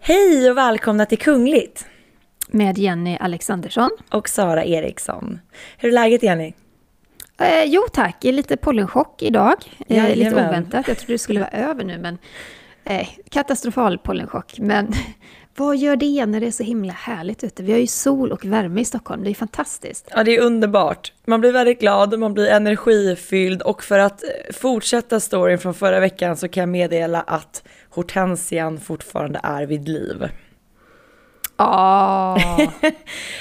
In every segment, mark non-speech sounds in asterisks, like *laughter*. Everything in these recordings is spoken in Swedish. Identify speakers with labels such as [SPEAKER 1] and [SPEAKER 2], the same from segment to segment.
[SPEAKER 1] Hej och välkomna till Kungligt!
[SPEAKER 2] Med Jenny Alexandersson.
[SPEAKER 1] Och Sara Eriksson. Hur är läget Jenny?
[SPEAKER 2] Eh, jo tack, lite pollenchock idag. Eh, lite oväntat, jag trodde det skulle vara över nu men eh, katastrofal pollenchock. Men vad gör det när det är så himla härligt ute? Vi har ju sol och värme i Stockholm, det är fantastiskt.
[SPEAKER 1] Ja, det är underbart. Man blir väldigt glad, man blir energifylld och för att eh, fortsätta storyn från förra veckan så kan jag meddela att hortensian fortfarande är vid liv.
[SPEAKER 2] Åh, *laughs*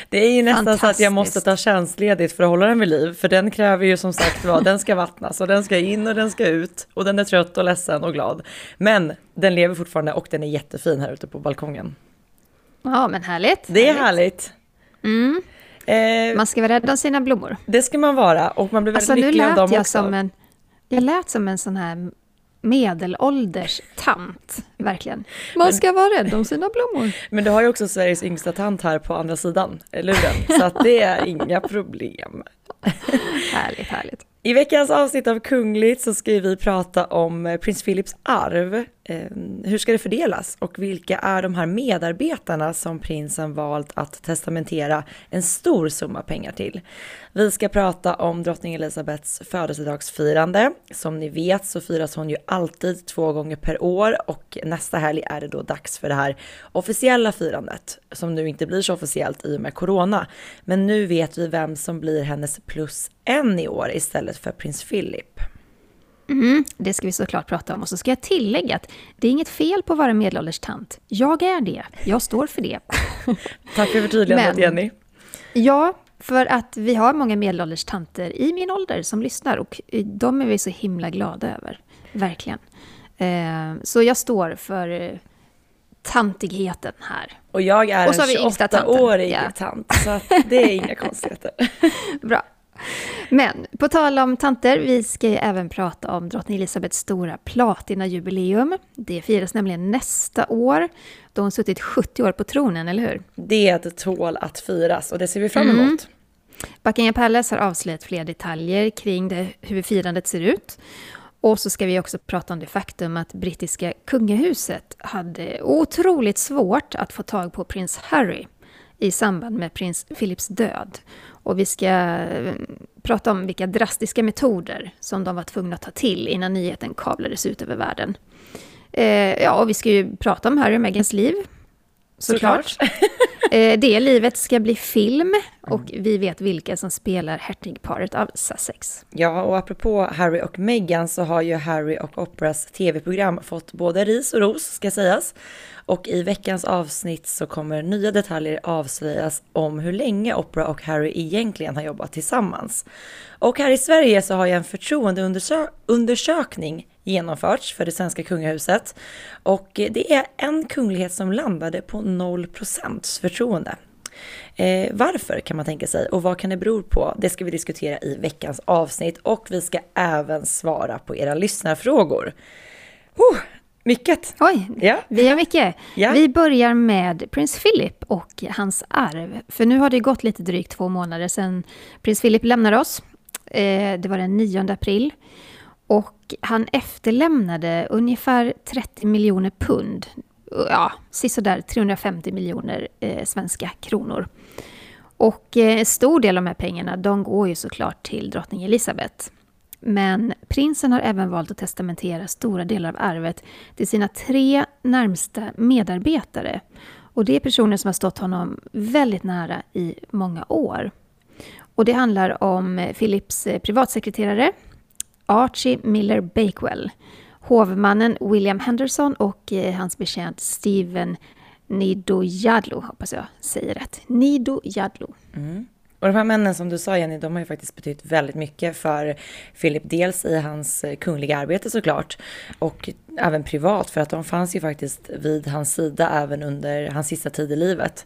[SPEAKER 1] Det är ju nästan så att jag måste ta tjänstledigt för att hålla den vid liv, för den kräver ju som sagt vad, den ska vattnas och den ska in och den ska ut och den är trött och ledsen och glad. Men den lever fortfarande och den är jättefin här ute på balkongen.
[SPEAKER 2] Ja men härligt.
[SPEAKER 1] Det är härligt.
[SPEAKER 2] Mm.
[SPEAKER 1] Eh,
[SPEAKER 2] Man ska vara rädd om sina blommor.
[SPEAKER 1] det ska man vara och man blir väldigt
[SPEAKER 2] Alltså
[SPEAKER 1] lycklig av dem
[SPEAKER 2] jag
[SPEAKER 1] också.
[SPEAKER 2] som en... Jag lät som en sån här medelålders tant, verkligen. Man ska vara rädd om sina blommor. *laughs*
[SPEAKER 1] Men du har ju också Sveriges yngsta tant här på andra sidan luren, så att det är inga problem. *laughs*
[SPEAKER 2] Härligt, härligt.
[SPEAKER 1] I veckans avsnitt av Kungligt så ska vi prata om eh, prins Philips arv. Ehm, hur ska det fördelas och vilka är de här medarbetarna som prinsen valt att testamentera en stor summa pengar till? Vi ska prata om drottning Elizabeths födelsedagsfirande. Som ni vet så firas hon ju alltid två gånger per år och nästa helg är det då dags för det här officiella firandet som nu inte blir så officiellt i och med corona. Men nu vet vi vem som blir hennes plus en i år istället för prins Philip.
[SPEAKER 2] Mm, det ska vi såklart prata om. Och så ska jag tillägga att det är inget fel på att vara medelålders tant. Jag är det. Jag står för det. *laughs*
[SPEAKER 1] Tack för förtydligandet Jenny.
[SPEAKER 2] Ja, för att vi har många medelålders tanter i min ålder som lyssnar och eh, de är vi så himla glada över. Verkligen. Eh, Så jag står för eh, tantigheten här.
[SPEAKER 1] Och jag är
[SPEAKER 2] Och
[SPEAKER 1] en
[SPEAKER 2] yngsta tanten.
[SPEAKER 1] 28-årig
[SPEAKER 2] Ja.
[SPEAKER 1] tant, så det är inga konstigheter. *laughs*
[SPEAKER 2] Bra. Men på tal om tanter, vi ska ju även prata om drottning Elizabeths stora platinajubileum. Det firas nämligen nästa år, då hon suttit 70 år på tronen, eller hur?
[SPEAKER 1] Det tål att firas och det ser vi fram emot.
[SPEAKER 2] Mm. Buckingham Palace har avslöjat fler detaljer kring det, hur firandet ser ut. Och så ska vi också prata om det faktum att brittiska kungahuset hade otroligt svårt att få tag på prins Harry i samband med prins Philips död. Och vi ska eh, prata om vilka drastiska metoder som de var tvungna att ta till innan nyheten kablades ut över världen. Eh, ja, och vi ska ju prata om Harry och Meghans liv. Såklart. *laughs* Eh, Det livet ska bli film och vi vet vilka som spelar hertigparet av Sussex.
[SPEAKER 1] Ja, och apropå Harry och Meghan så har ju Harry och Oprahs tv-program fått både ris och ros, ska sägas. Och i veckans avsnitt så kommer nya detaljer avslöjas om hur länge Oprah och Harry egentligen har jobbat tillsammans. Och här i Sverige så har ju en förtroendeundersökning genomförts för det svenska kungahuset. Och det är en kunglighet som landade på 0% förtroende. Eh, varför kan man tänka sig och vad kan det bero på? Det ska vi diskutera i veckans avsnitt och vi ska även svara på era lyssnarfrågor. Oh, mycket!
[SPEAKER 2] Oj,
[SPEAKER 1] Ja.
[SPEAKER 2] vi har mycket.
[SPEAKER 1] Ja.
[SPEAKER 2] Vi börjar med prins Philip och hans arv. För nu har det gått lite drygt två månader sedan prins Philip lämnade oss. Eh, Det var den 9 april. Och han efterlämnade ungefär 30 miljoner pund. Ja, sisådär 350 miljoner eh, svenska kronor. Och eh, en stor del av de här pengarna, de går ju såklart till drottning Elisabeth. Men prinsen har även valt att testamentera stora delar av arvet till sina tre närmsta medarbetare. Och det är personer som har stått honom väldigt nära i många år. Och det handlar om Philips eh, privatsekreterare, Archie Miller Bakewell, hovmannen William Henderson och eh, hans betjänt Steven Nidojadlo, hoppas jag säger rätt. Nidojadlo. Mm.
[SPEAKER 1] Och de här männen som du sa Jenny, de har ju faktiskt betytt väldigt mycket för Philip. Dels i hans eh, kungliga arbete såklart och även privat för att de fanns ju faktiskt vid hans sida även under hans sista tid i livet.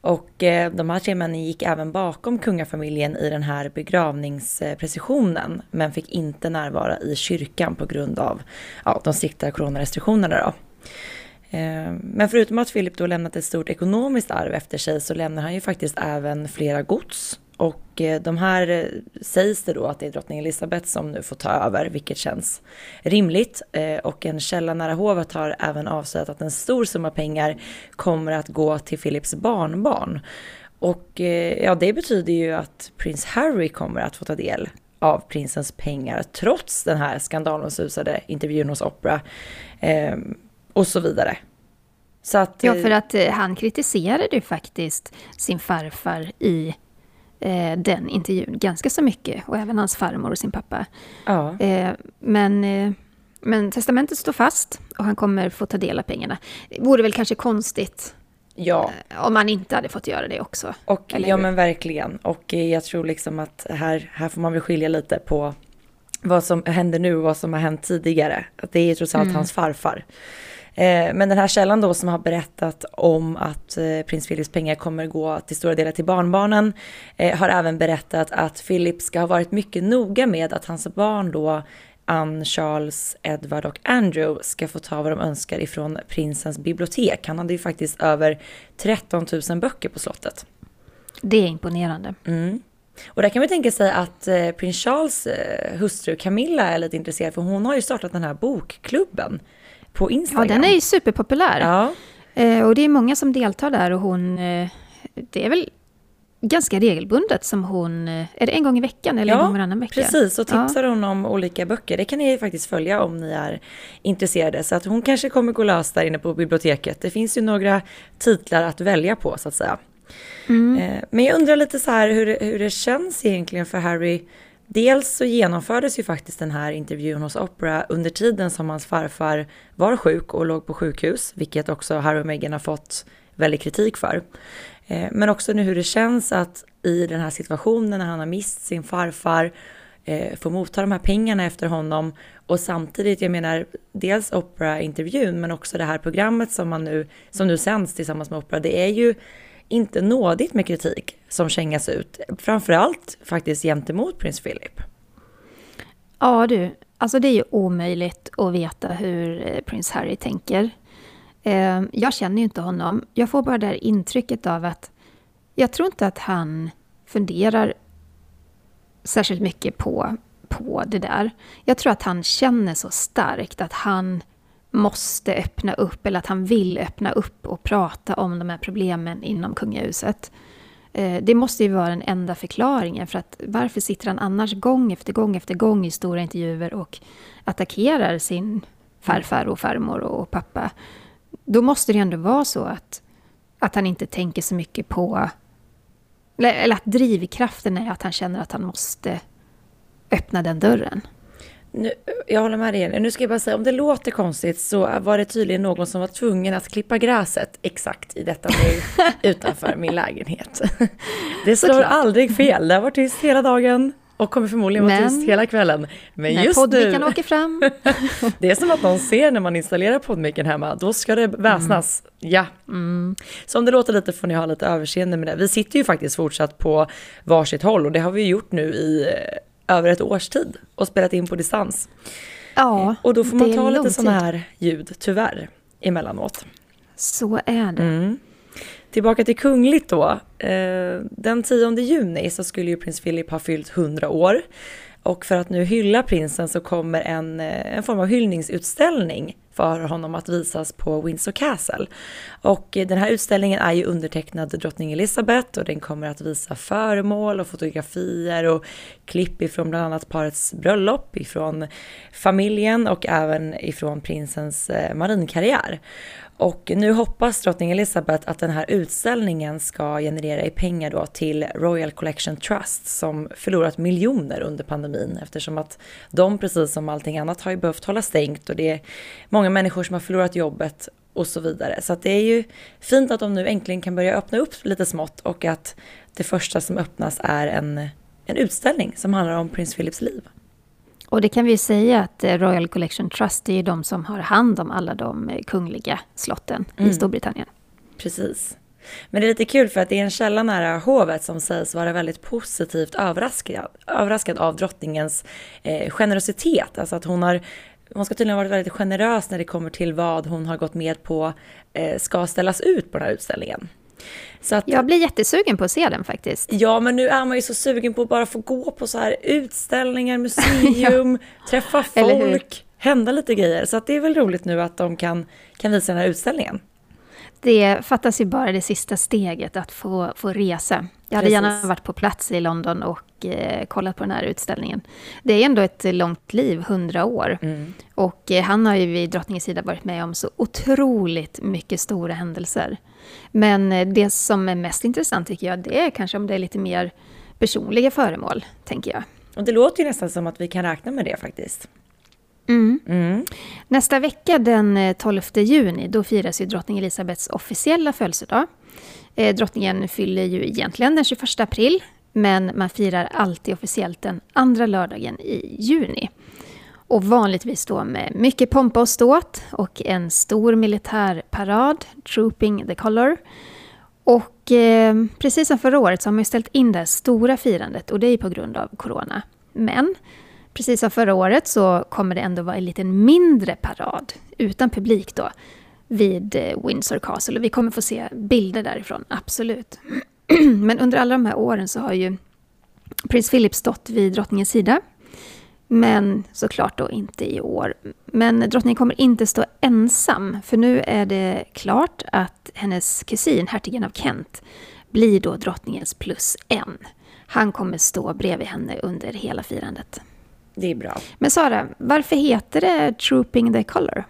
[SPEAKER 1] Och eh, de här tre männen gick även bakom kungafamiljen i den här begravningsprecisionen men fick inte närvara i kyrkan på grund av ja, de strikta coronarestriktionerna då. Eh, men förutom att Philip då lämnat ett stort ekonomiskt arv efter sig så lämnar han ju faktiskt även flera gods. Och eh, de här eh, sägs det då att det är drottning Elizabeth som nu får ta över, vilket känns rimligt. Och en källa nära hovet har även avslöjat att en stor summa pengar kommer att gå till Philips barnbarn. Och ja, det betyder ju att prins Harry kommer att få ta del av prinsens pengar trots den här skandalomsusade intervjun hos Opera eh, och så vidare.
[SPEAKER 2] Så att, ja, för att eh, han kritiserade ju faktiskt sin farfar i eh, den intervjun ganska så mycket och även hans farmor och sin pappa. Ja. Eh, men, eh, men testamentet står fast och han kommer få ta del av pengarna. Det vore väl kanske konstigt Ja. Eh, om man inte hade fått göra det också.
[SPEAKER 1] Och, ja men verkligen. Och jag tror liksom att här, här får man väl skilja lite på vad som händer nu och vad som har hänt tidigare. Att det är trots allt mm. hans farfar. Eh, men den här källan då som har berättat om att eh, prins Philips pengar kommer gå till stora delar till barnbarnen har även berättat att Philip ska ha varit mycket noga med att hans barn då Anne, Charles, Edward och Andrew ska få ta vad de önskar ifrån prinsens bibliotek. Han hade ju faktiskt över 13 000 böcker på slottet.
[SPEAKER 2] Det är imponerande.
[SPEAKER 1] Mm. Och där kan man tänka sig att eh, prins Charles eh, hustru Camilla är lite intresserad för hon har ju startat den här bokklubben på Instagram.
[SPEAKER 2] Ja, den är ju superpopulär. Ja. Eh, och det är många som deltar där och hon, eh, det är väl ganska regelbundet som hon, är det en gång i veckan eller ja, en gång varannan vecka?
[SPEAKER 1] precis och tipsar ja. hon om olika böcker. Det kan ni faktiskt följa om ni är intresserade. Så att hon kanske kommer gå lös där inne på biblioteket. Det finns ju några titlar att välja på så att säga. Mm. Eh, men jag undrar lite så här hur, hur det känns egentligen för Harry. Dels så genomfördes ju faktiskt den här intervjun hos Opera under tiden som hans farfar var sjuk och låg på sjukhus, vilket också Harry och Meghan har fått väldigt kritik för. Eh, men också nu hur det känns att i den här situationen när han har mist sin farfar, eh, få motta de här pengarna efter honom och samtidigt, jag menar, dels Opera-intervjun men också det här programmet som, man nu, som nu sänds tillsammans med Opera, det är ju inte nådigt med kritik som kängas ut, framförallt faktiskt gentemot prins Philip.
[SPEAKER 2] Ja du, alltså det är ju omöjligt att veta hur eh, prins Harry tänker. Ehm, jag känner ju inte honom. Jag får bara det här intrycket av att jag tror inte att han funderar särskilt mycket på, på det där. Jag tror att han känner så starkt att han måste öppna upp, eller att han vill öppna upp och prata om de här problemen inom kungahuset. Eh, det måste ju vara den enda förklaringen, för att varför sitter han annars gång efter gång efter gång i stora intervjuer och attackerar sin farfar och farmor och pappa? då måste det ändå vara så att, att han inte tänker så mycket på... Eller att drivkraften är att han känner att han måste öppna den dörren.
[SPEAKER 1] Nu, jag håller med dig. Nu ska jag bara säga, om det låter konstigt så var det tydligen någon som var tvungen att klippa gräset exakt i detta nu *laughs* utanför min lägenhet. *laughs* Det slår aldrig fel. Det har varit tyst hela dagen och kommer förmodligen vara tyst hela kvällen.
[SPEAKER 2] Men när just nu... åker fram. *laughs*
[SPEAKER 1] det är som att någon ser när man installerar poddmicken hemma, då ska det väsnas. Mm. Ja. Mm. Så om det låter lite får ni ha lite överseende med det. Vi sitter ju faktiskt fortsatt på varsitt håll och det har vi gjort nu i över ett års tid och spelat in på distans. Ja, Och då får man ta lite sådana här ljud, tyvärr, emellanåt.
[SPEAKER 2] Så är det. Mm.
[SPEAKER 1] Tillbaka till kungligt då. Eh, den 10 juni så skulle ju prins Philip ha fyllt 100 år. Och för att nu hylla prinsen så kommer en, eh, en form av hyllningsutställning för honom att visas på Windsor Castle. Och eh, den här utställningen är ju undertecknad drottning Elizabeth och den kommer att visa föremål och fotografier och klipp ifrån bland annat parets bröllop, ifrån familjen och även ifrån prinsens eh, marinkarriär. Och nu hoppas drottning Elizabeth att den här utställningen ska generera i pengar då till Royal Collection Trust som förlorat miljoner under pandemin eftersom att de precis som allting annat har ju behövt hålla stängt och det är många människor som har förlorat jobbet och så vidare. Så att det är ju fint att de nu äntligen kan börja öppna upp lite smått och att det första som öppnas är en, en utställning som handlar om prins Philips liv.
[SPEAKER 2] Och det kan vi säga att eh, Royal Collection Trust är de som har hand om alla de eh, kungliga slotten mm. i Storbritannien.
[SPEAKER 1] Precis. Men det är lite kul för att det är en källa nära hovet som sägs vara väldigt positivt överraskad, överraskad av drottningens eh, generositet. Alltså att hon har hon ska tydligen ha varit väldigt generös när det kommer till vad hon har gått med på eh, ska ställas ut på den här utställningen.
[SPEAKER 2] Så att, jag blir jättesugen på att se den faktiskt.
[SPEAKER 1] Ja, men nu är man ju så sugen på att bara få gå på så här utställningar, *laughs* museum, ja. träffa *laughs* folk, hända lite grejer. Så att det är väl roligt nu att de kan, kan visa den här utställningen.
[SPEAKER 2] Det fattas ju bara det sista steget, att få, få resa. Jag hade Precis. gärna varit på plats i London och eh, kollat på den här utställningen. Det är ändå ett långt liv, hundra år. Mm. Och eh, han har ju vid drottningens sida varit med om så otroligt mycket stora händelser. Men eh, det som är mest intressant tycker jag, det är kanske om det är lite mer personliga föremål, tänker jag.
[SPEAKER 1] Och det låter ju nästan som att vi kan räkna med det faktiskt.
[SPEAKER 2] Mm. Mm. Nästa vecka den 12 eh, juni, då firas ju drottning Elisabeths officiella födelsedag. Eh, drottningen fyller ju egentligen den 21 april, men man firar alltid officiellt den andra lördagen i juni. Och vanligtvis då med mycket pompa och ståt och en stor militärparad, Trooping the Color. Och eh, precis som förra året så har man ställt in det stora firandet och det är på grund av Corona. Men precis som förra året så kommer det ändå vara en lite mindre parad utan publik då vid eh, Windsor Castle. Och vi kommer få se bilder därifrån, absolut. *clears throat* Men under alla de här åren så har ju prins Philip stått vid drottningens sida men såklart då inte i år. Men drottningen kommer inte stå ensam, för nu är det klart att hennes kusin, hertigen av Kent, blir då drottningens plus en. Han kommer stå bredvid henne under hela firandet.
[SPEAKER 1] Det är bra.
[SPEAKER 2] Men Sara, varför heter det Trooping the Color?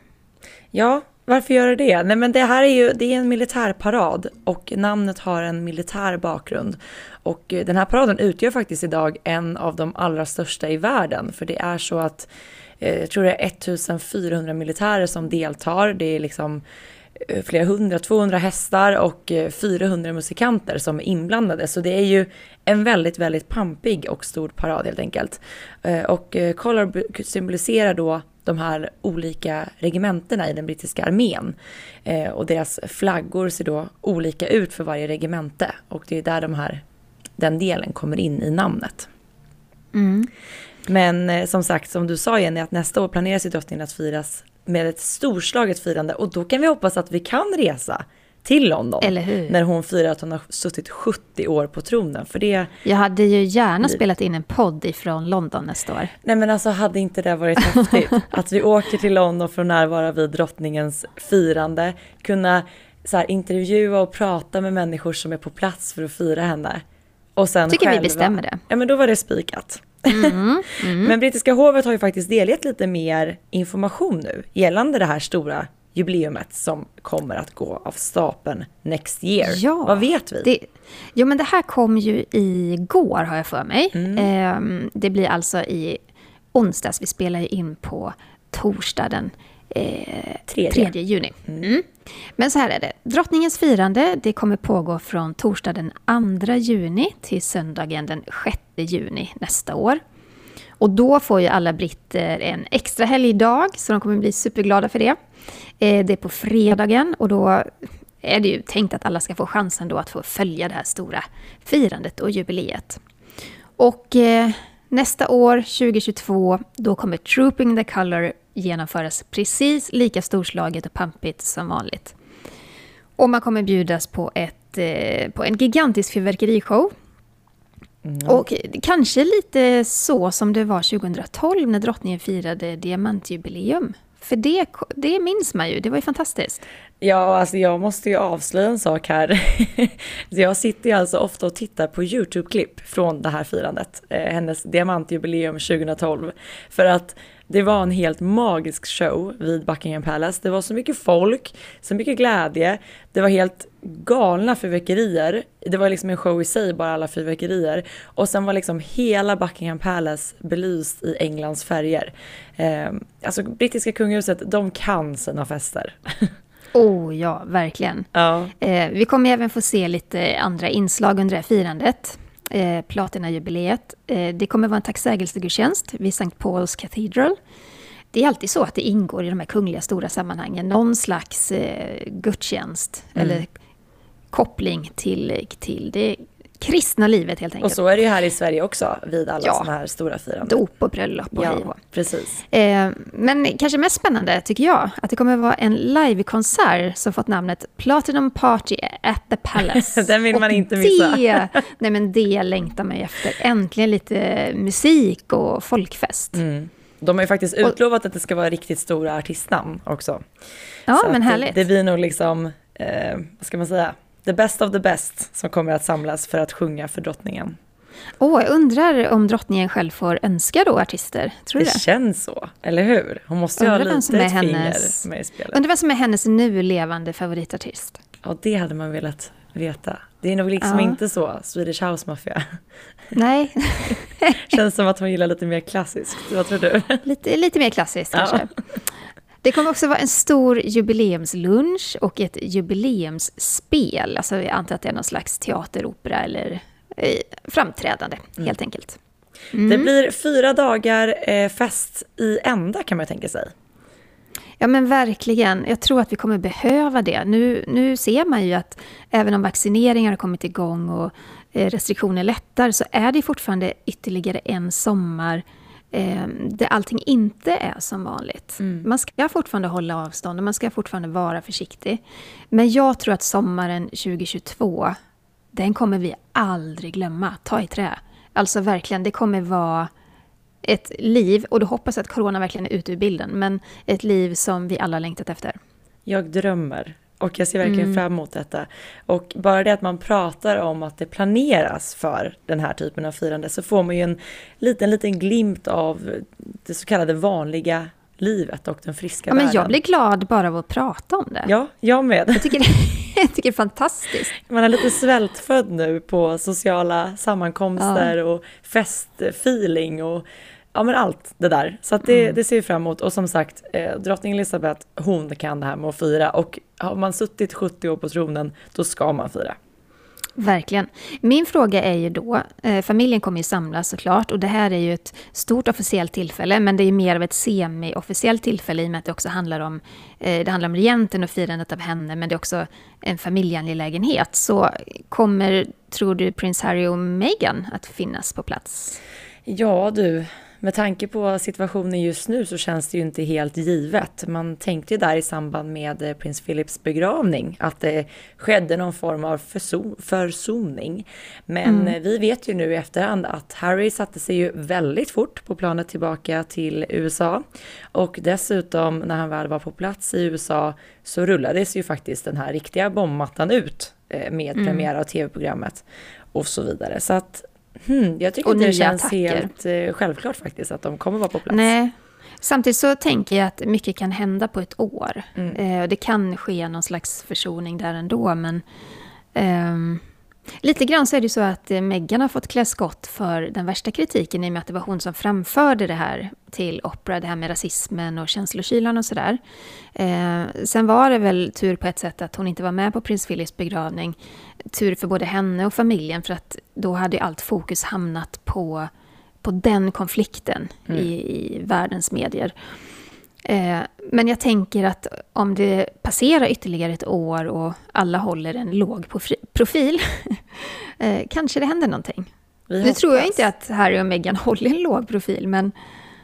[SPEAKER 1] Ja, varför gör det det? Nej men det här är ju det är en militärparad och namnet har en militär bakgrund. Och eh, den här paraden utgör faktiskt idag en av de allra största i världen. För det är så att eh, jag tror det är 1400 militärer som deltar. Det är liksom eh, flera hundra, 200 hästar och eh, 400 musikanter som är inblandade. Så det är ju en väldigt, väldigt pampig och stor parad helt enkelt. Och Color symboliserar då de här olika regementena i den brittiska armén. Eh, och deras flaggor ser då olika ut för varje regemente. Och det är där de här, den delen kommer in i namnet. Mm. Men eh, som sagt, som du sa Jenny, att nästa år planeras ju drottningen att firas med ett storslaget firande. Och då kan vi hoppas att vi kan resa till London. När hon firar att hon har suttit 70 år på tronen. För det
[SPEAKER 2] Jag hade ju gärna spelat in en podd ifrån London nästa år.
[SPEAKER 1] Nej men alltså hade inte det varit häftigt? *laughs* att vi åker till London för att närvara vid drottningens firande. Kunna så här, intervjua och prata med människor som är på plats för att fira henne.
[SPEAKER 2] Och sen Tycker själva, vi bestämmer det.
[SPEAKER 1] Ja men då var det spikat. Mm, *laughs* mm. men brittiska hovet har ju faktiskt delgett lite mer information nu gällande det här stora jubileumet som kommer att gå av stapeln next year. Ja, Vad vet vi?
[SPEAKER 2] Det, jo, men det här kom ju igår har jag för mig. Mm. Eh, det blir alltså i onsdags. Vi spelar ju in på torsdag den eh, 3. juni. Mm. Mm. Men så här är det. Drottningens firande det kommer pågå från torsdag den 2 juni till söndagen den 6 juni nästa år. Och då får ju alla britter en extra helgdag, så de kommer bli superglada för det. Eh, det är på fredagen och då är det ju tänkt att alla ska få chansen då att få följa det här stora firandet och jubileet. Och eh, nästa år, 2022, då kommer Trooping the Color genomföras precis lika storslaget och pampigt som vanligt. Och man kommer bjudas på, ett, eh, på en gigantisk fyrverkerishow. Mm. Och kanske lite så som det var 2012 när drottningen firade diamantjubileum. För det, det minns man ju, det var ju fantastiskt.
[SPEAKER 1] Ja, alltså jag måste ju avslöja en sak här. *laughs* jag sitter ju alltså ofta och tittar på YouTube-klipp från det här firandet, eh, hennes diamantjubileum 2012. För att det var en helt magisk show vid Buckingham Palace. Det var så mycket folk, så mycket glädje. Det var helt galna fyrverkerier. Det var liksom en show i sig, bara alla fyrverkerier. Och sen var liksom hela Buckingham Palace belyst i Englands färger. Eh, alltså brittiska kungahuset, de kan sina fester. *laughs*
[SPEAKER 2] Oh ja, verkligen. Ja. Eh, vi kommer även få se lite andra inslag under det här firandet. Eh, Platinajubileet. Eh, det kommer vara en tacksägelsegudstjänst vid St. Paul's Cathedral. Det är alltid så att det ingår i de här kungliga stora sammanhangen någon slags eh, gudstjänst mm. eller koppling till, till det kristna livet helt enkelt.
[SPEAKER 1] Och så är det ju här i Sverige också vid alla
[SPEAKER 2] Ja.
[SPEAKER 1] sådana här stora firanden.
[SPEAKER 2] Dop och bröllop och hej.
[SPEAKER 1] Ja, precis.
[SPEAKER 2] Eh, men kanske mest spännande tycker jag att det kommer vara en livekonsert som fått namnet Platinum Party at the Palace. *laughs*
[SPEAKER 1] Den vill man
[SPEAKER 2] Och
[SPEAKER 1] inte missa.
[SPEAKER 2] Det, nej men det längtar man ju efter. Äntligen lite musik och folkfest.
[SPEAKER 1] Mm. De har ju faktiskt utlovat att det ska vara riktigt stora artistnamn också.
[SPEAKER 2] Ja,
[SPEAKER 1] Så
[SPEAKER 2] men härligt.
[SPEAKER 1] Det, det blir nog liksom, eh, vad ska man säga, the best of the best som kommer att samlas för att sjunga för drottningen.
[SPEAKER 2] Åh, jag undrar om drottningen själv får önska då artister? Tror du
[SPEAKER 1] Det
[SPEAKER 2] det?
[SPEAKER 1] känns så, eller hur? Hon måste ju ha lite
[SPEAKER 2] som är
[SPEAKER 1] ett
[SPEAKER 2] hennes-
[SPEAKER 1] finger med i spelet.
[SPEAKER 2] Undrar vem som är hennes nu levande favoritartist?
[SPEAKER 1] Ja, det hade man velat veta. Det är nog liksom
[SPEAKER 2] Ja.
[SPEAKER 1] inte så, Swedish House Mafia.
[SPEAKER 2] Nej, *laughs*
[SPEAKER 1] Känns som att hon gillar lite mer klassiskt. Vad tror du?
[SPEAKER 2] lite, lite mer klassiskt
[SPEAKER 1] Ja.
[SPEAKER 2] kanske. Det kommer också vara en stor jubileumslunch och ett jubileumsspel. Alltså jag antar att det är någon slags teateropera eller eh, framträdande, helt enkelt.
[SPEAKER 1] Det blir fyra dagar eh, fest i ända kan man tänka sig.
[SPEAKER 2] Ja men verkligen. Jag tror att vi kommer behöva det. Nu, nu ser man ju att även om vaccineringar har kommit igång och eh, restriktioner lättar så är det fortfarande ytterligare en sommar eh, där allting inte är som vanligt. Man ska fortfarande hålla avstånd och man ska fortfarande vara försiktig. Men jag tror att sommaren 2022, den kommer vi aldrig glömma. Ta i trä. Alltså verkligen, det kommer vara ett liv, och då hoppas jag att corona verkligen är ute ur bilden, men ett liv som vi alla längtat efter.
[SPEAKER 1] Jag drömmer och jag ser verkligen
[SPEAKER 2] Mm.
[SPEAKER 1] fram emot detta. Och bara det att man pratar om att det planeras för den här typen av firande så får man ju en liten, liten glimt av det så kallade vanliga livet och den friska
[SPEAKER 2] Ja, men
[SPEAKER 1] världen.
[SPEAKER 2] jag blir glad bara av att prata om det.
[SPEAKER 1] Ja, jag med.
[SPEAKER 2] Jag, tycker det *laughs* jag tycker det är fantastiskt.
[SPEAKER 1] Man är lite svältfödd nu på sociala sammankomster och festfeeling och ja men allt det där. Så det, det ser vi fram emot. Och som sagt, eh, drottning Elizabeth, hon kan det här med att fira. Och har man suttit 70 år på tronen, då ska man fira.
[SPEAKER 2] Verkligen. Min fråga är ju då, eh, familjen kommer ju samlas såklart och det här är ju ett stort officiellt tillfälle men det är mer av ett semi-officiellt tillfälle i och med att det också handlar om, eh, det handlar om regenten och firandet av henne men det är också en familjeangelägenhet. Så kommer, tror du, prins Harry och Meghan att finnas på plats?
[SPEAKER 1] Ja du, med tanke på situationen just nu så känns det ju inte helt givet. Man tänkte ju där i samband med eh, prins Philips begravning att det skedde någon form av förso- försoning. Men eh, vi vet ju nu i efterhand att Harry satte sig ju väldigt fort på planet tillbaka till USA. Och dessutom när han väl var på plats i USA så rullades ju faktiskt den här riktiga bombmattan ut eh, med premiär av tv-programmet och så vidare. Så att Hmm, jag tycker
[SPEAKER 2] Och
[SPEAKER 1] inte det känns
[SPEAKER 2] attacker.
[SPEAKER 1] helt eh, självklart faktiskt att de kommer vara på plats.
[SPEAKER 2] Nej. Samtidigt så tänker jag att mycket kan hända på ett år. Eh, och det kan ske någon slags försoning där ändå, men... ehm, lite grann så är det så att eh, Meghan har fått klä skott för den värsta kritiken i och med att det var hon som framförde det här till Oprah, det här med rasismen och känslokylan och sådär. Eh, sen var det väl tur på ett sätt att hon inte var med på prins Philips begravning. Tur för både henne och familjen, för att då hade allt fokus hamnat på på den konflikten i, i världens medier. Eh, men jag tänker att om det passerar ytterligare ett år och alla håller en låg profi- profil, *laughs* eh, kanske det händer någonting.
[SPEAKER 1] Vi
[SPEAKER 2] Nu tror jag inte att Harry och Meghan *laughs* håller en låg profil, men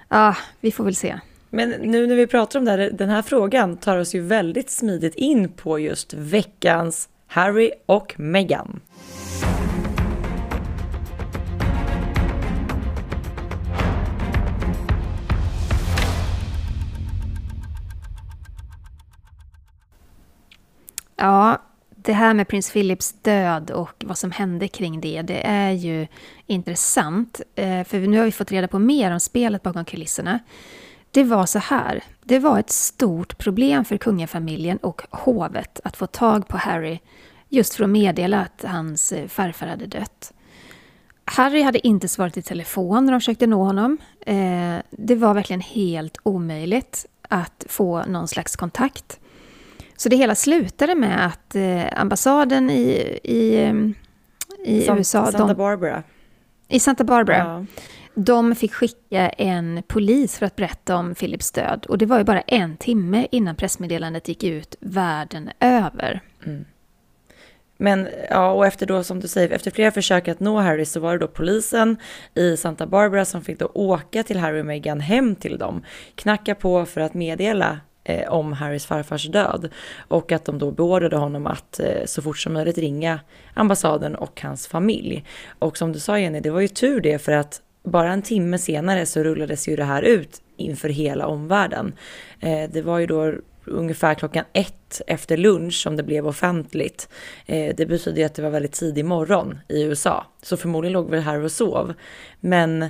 [SPEAKER 2] ja, vi får väl se.
[SPEAKER 1] Men nu när vi pratar om det här, den här frågan tar oss ju väldigt smidigt in på just veckans Harry och Meghan.
[SPEAKER 2] Ja, det här med prins Philips död och vad som hände kring det, det är ju intressant. Eh, för nu har vi fått reda på mer om spelet bakom kulisserna. Det var så här, det var ett stort problem för kungafamiljen och hovet att få tag på Harry just för att meddela att hans eh, farfar hade dött. Harry hade inte svarat i telefon när de försökte nå honom. Eh, det var verkligen helt omöjligt att få någon slags kontakt. Så det hela slutade med att eh, ambassaden i, i, eh, i
[SPEAKER 1] San-
[SPEAKER 2] USA,
[SPEAKER 1] Santa
[SPEAKER 2] de,
[SPEAKER 1] Barbara.
[SPEAKER 2] i Santa Barbara,
[SPEAKER 1] Ja.
[SPEAKER 2] de fick skicka en polis för att berätta om Philips död. Och det var ju bara en timme innan pressmeddelandet gick ut världen över.
[SPEAKER 1] Men ja, och efter då som du säger, efter flera försök att nå Harry så var det då polisen i Santa Barbara som fick då åka till Harry och Meghan hem till dem, knacka på för att meddela eh, om Harrys farfars död och att de då beordrade honom att eh, så fort som möjligt ringa ambassaden och hans familj. Och som du sa Jenny, det var ju tur det för att bara en timme senare så rullades ju det här ut inför hela omvärlden. Eh, det var ju då ungefär klockan ett efter lunch som det blev offentligt. Eh, det betyder ju att det var väldigt tidig morgon i USA, så förmodligen låg väl här och sov. Men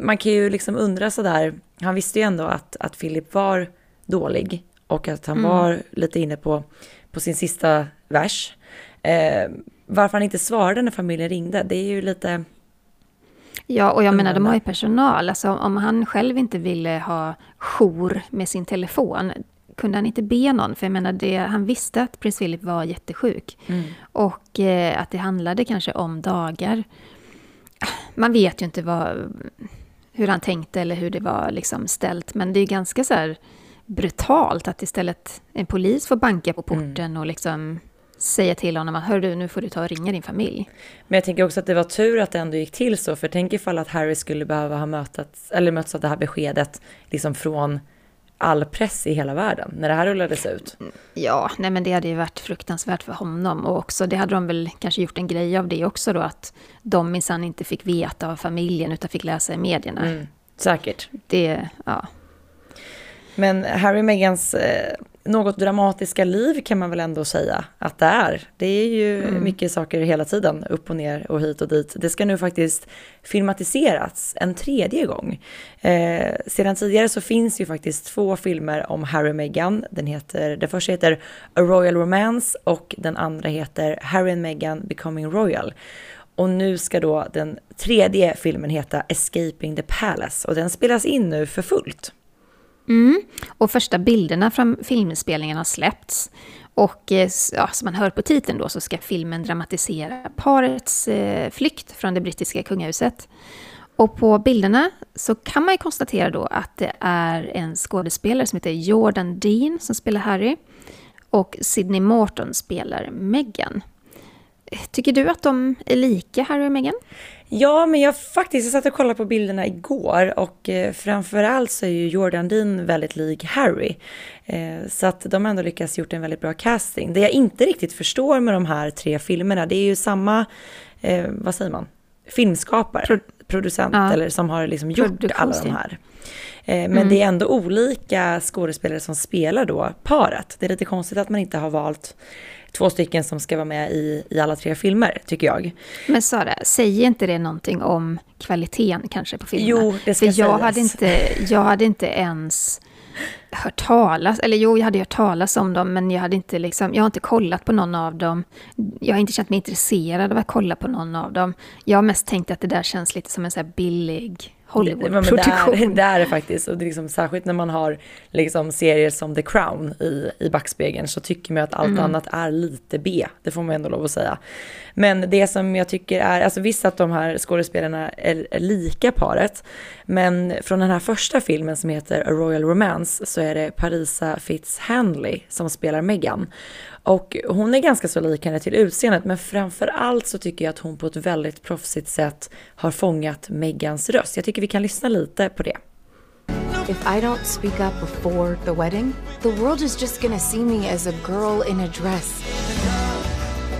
[SPEAKER 1] man kan ju liksom undra sådär, han visste ju ändå att, att Philip var dålig och att han mm. var lite inne på, på sin sista vers. Eh, varför han inte svarade när familjen ringde, det är ju lite...
[SPEAKER 2] Ja, och jag menar, de har ju personal. Alltså, om han själv inte ville ha jour med sin telefon, kunde han inte be någon? För jag menar, det, han visste att prins Philip var jättesjuk. Mm. Och eh, att det handlade kanske om dagar. Man vet ju inte vad, hur han tänkte eller hur det var liksom ställt. Men det är ganska så här brutalt att istället en polis får banka på porten mm. och liksom säga till honom att hör du, nu får du ta och ringa din familj.
[SPEAKER 1] Men jag tänker också att det var tur att det ändå gick till så, för tänk ifall att Harry skulle behöva ha mötats, eller mötts av det här beskedet liksom från all press i hela världen när det här rullades ut.
[SPEAKER 2] Ja, nej men det hade ju varit fruktansvärt för honom och också det hade de väl kanske gjort en grej av det också då att de minsann inte fick veta av familjen utan fick läsa i medierna. Mm,
[SPEAKER 1] säkert.
[SPEAKER 2] Det, ja.
[SPEAKER 1] Men Harry och Meghans eh, något dramatiska liv kan man väl ändå säga att det är. Det är ju mm. mycket saker hela tiden, upp och ner och hit och dit. Det ska nu faktiskt filmatiseras en tredje gång. Eh, sedan tidigare så finns ju faktiskt två filmer om Harry och Meghan. Den, heter, den första heter A Royal Romance och den andra heter Harry and Meghan Becoming Royal. Och nu ska då den tredje filmen heta Escaping the Palace och den spelas in nu för fullt.
[SPEAKER 2] Mm. Och första bilderna från filminspelningen har släppts. Och eh, ja, som man hör på titeln då så ska filmen dramatisera parets eh, flykt från det brittiska kungahuset. Och på bilderna så kan man ju konstatera då att det är en skådespelare som heter Jordan Dean som spelar Harry. Och Sidney Morton spelar Meghan. Tycker du att de är lika, Harry och Meghan?
[SPEAKER 1] Ja, men jag faktiskt jag satt och kollade på bilderna igår och eh, framförallt så är ju Jordan Dean väldigt lik Harry. Eh, så att de har ändå lyckats gjort en väldigt bra casting. Det jag inte riktigt förstår med de här tre filmerna, det är ju samma, eh, vad säger man, filmskapare, Pro producent ja. eller som har liksom gjort alla de här. Eh, men mm. det är ändå olika skådespelare som spelar då paret. Det är lite konstigt att man inte har valt två stycken som ska vara med i, i alla tre filmer, tycker jag.
[SPEAKER 2] Men Sara, säger inte det någonting om kvaliteten kanske på filmerna?
[SPEAKER 1] Jo, det ska
[SPEAKER 2] För jag
[SPEAKER 1] sägas.
[SPEAKER 2] hade, inte, jag hade inte ens hört talas, eller jo, jag hade hört talas om dem, men jag hade inte liksom, jag har inte kollat på någon av dem. Jag har inte känt mig intresserad av att kolla på någon av dem. Jag har mest tänkt att det där känns lite som en så billig Hollywood-produktion. *laughs*
[SPEAKER 1] Det, det, är det faktiskt. Och det är liksom, särskilt när man har liksom serier som The Crown i, i backspegeln så tycker man att allt mm. annat är lite B. Det får man ändå lov att säga. Men det som jag tycker är, alltså visst att de här skådespelarna är, är lika paret, men från den här första filmen som heter A Royal Romance så är det Parisa Fitz-Handley som spelar Meghan. Och hon är ganska så lik henne till utseendet, men framför allt så tycker jag att hon på ett väldigt proffsigt sätt har fångat Megans röst. Jag tycker vi kan lyssna lite på det. If I don't speak up before the wedding, the world is just gonna see me as a girl in a dress.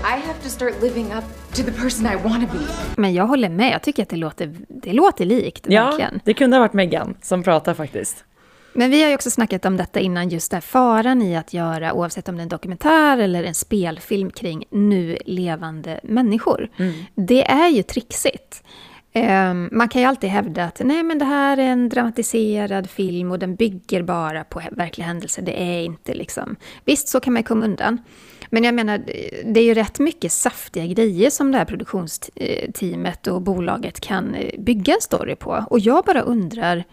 [SPEAKER 1] I have to start living up to the person I wanna be.
[SPEAKER 2] Men jag håller med, jag tycker att det låter, det låter likt.
[SPEAKER 1] Ja, verkligen. det kunde ha varit Megan som pratar faktiskt.
[SPEAKER 2] Men vi har ju också snackat om detta innan, just där faran i att göra, oavsett om det är en dokumentär eller en spelfilm kring nu levande människor. Mm. Det är ju trixigt. Um, man kan ju alltid hävda att nej men det här är en dramatiserad film och den bygger bara på verkliga händelser. Det är inte liksom... Visst, så kan man komma undan. Men jag menar, det är ju rätt mycket saftiga grejer som det här produktionsteamet och bolaget kan eh, bygga en story på. Och jag bara undrar,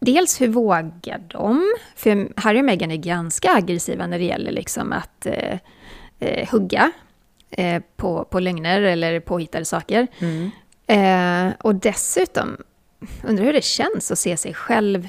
[SPEAKER 2] dels hur vågar de? För Harry och Meghan är ganska aggressiva när det gäller liksom att eh, eh, hugga eh, på, på lögner eller påhittade saker. Mm. Eh, och dessutom, undrar hur det känns att se sig själv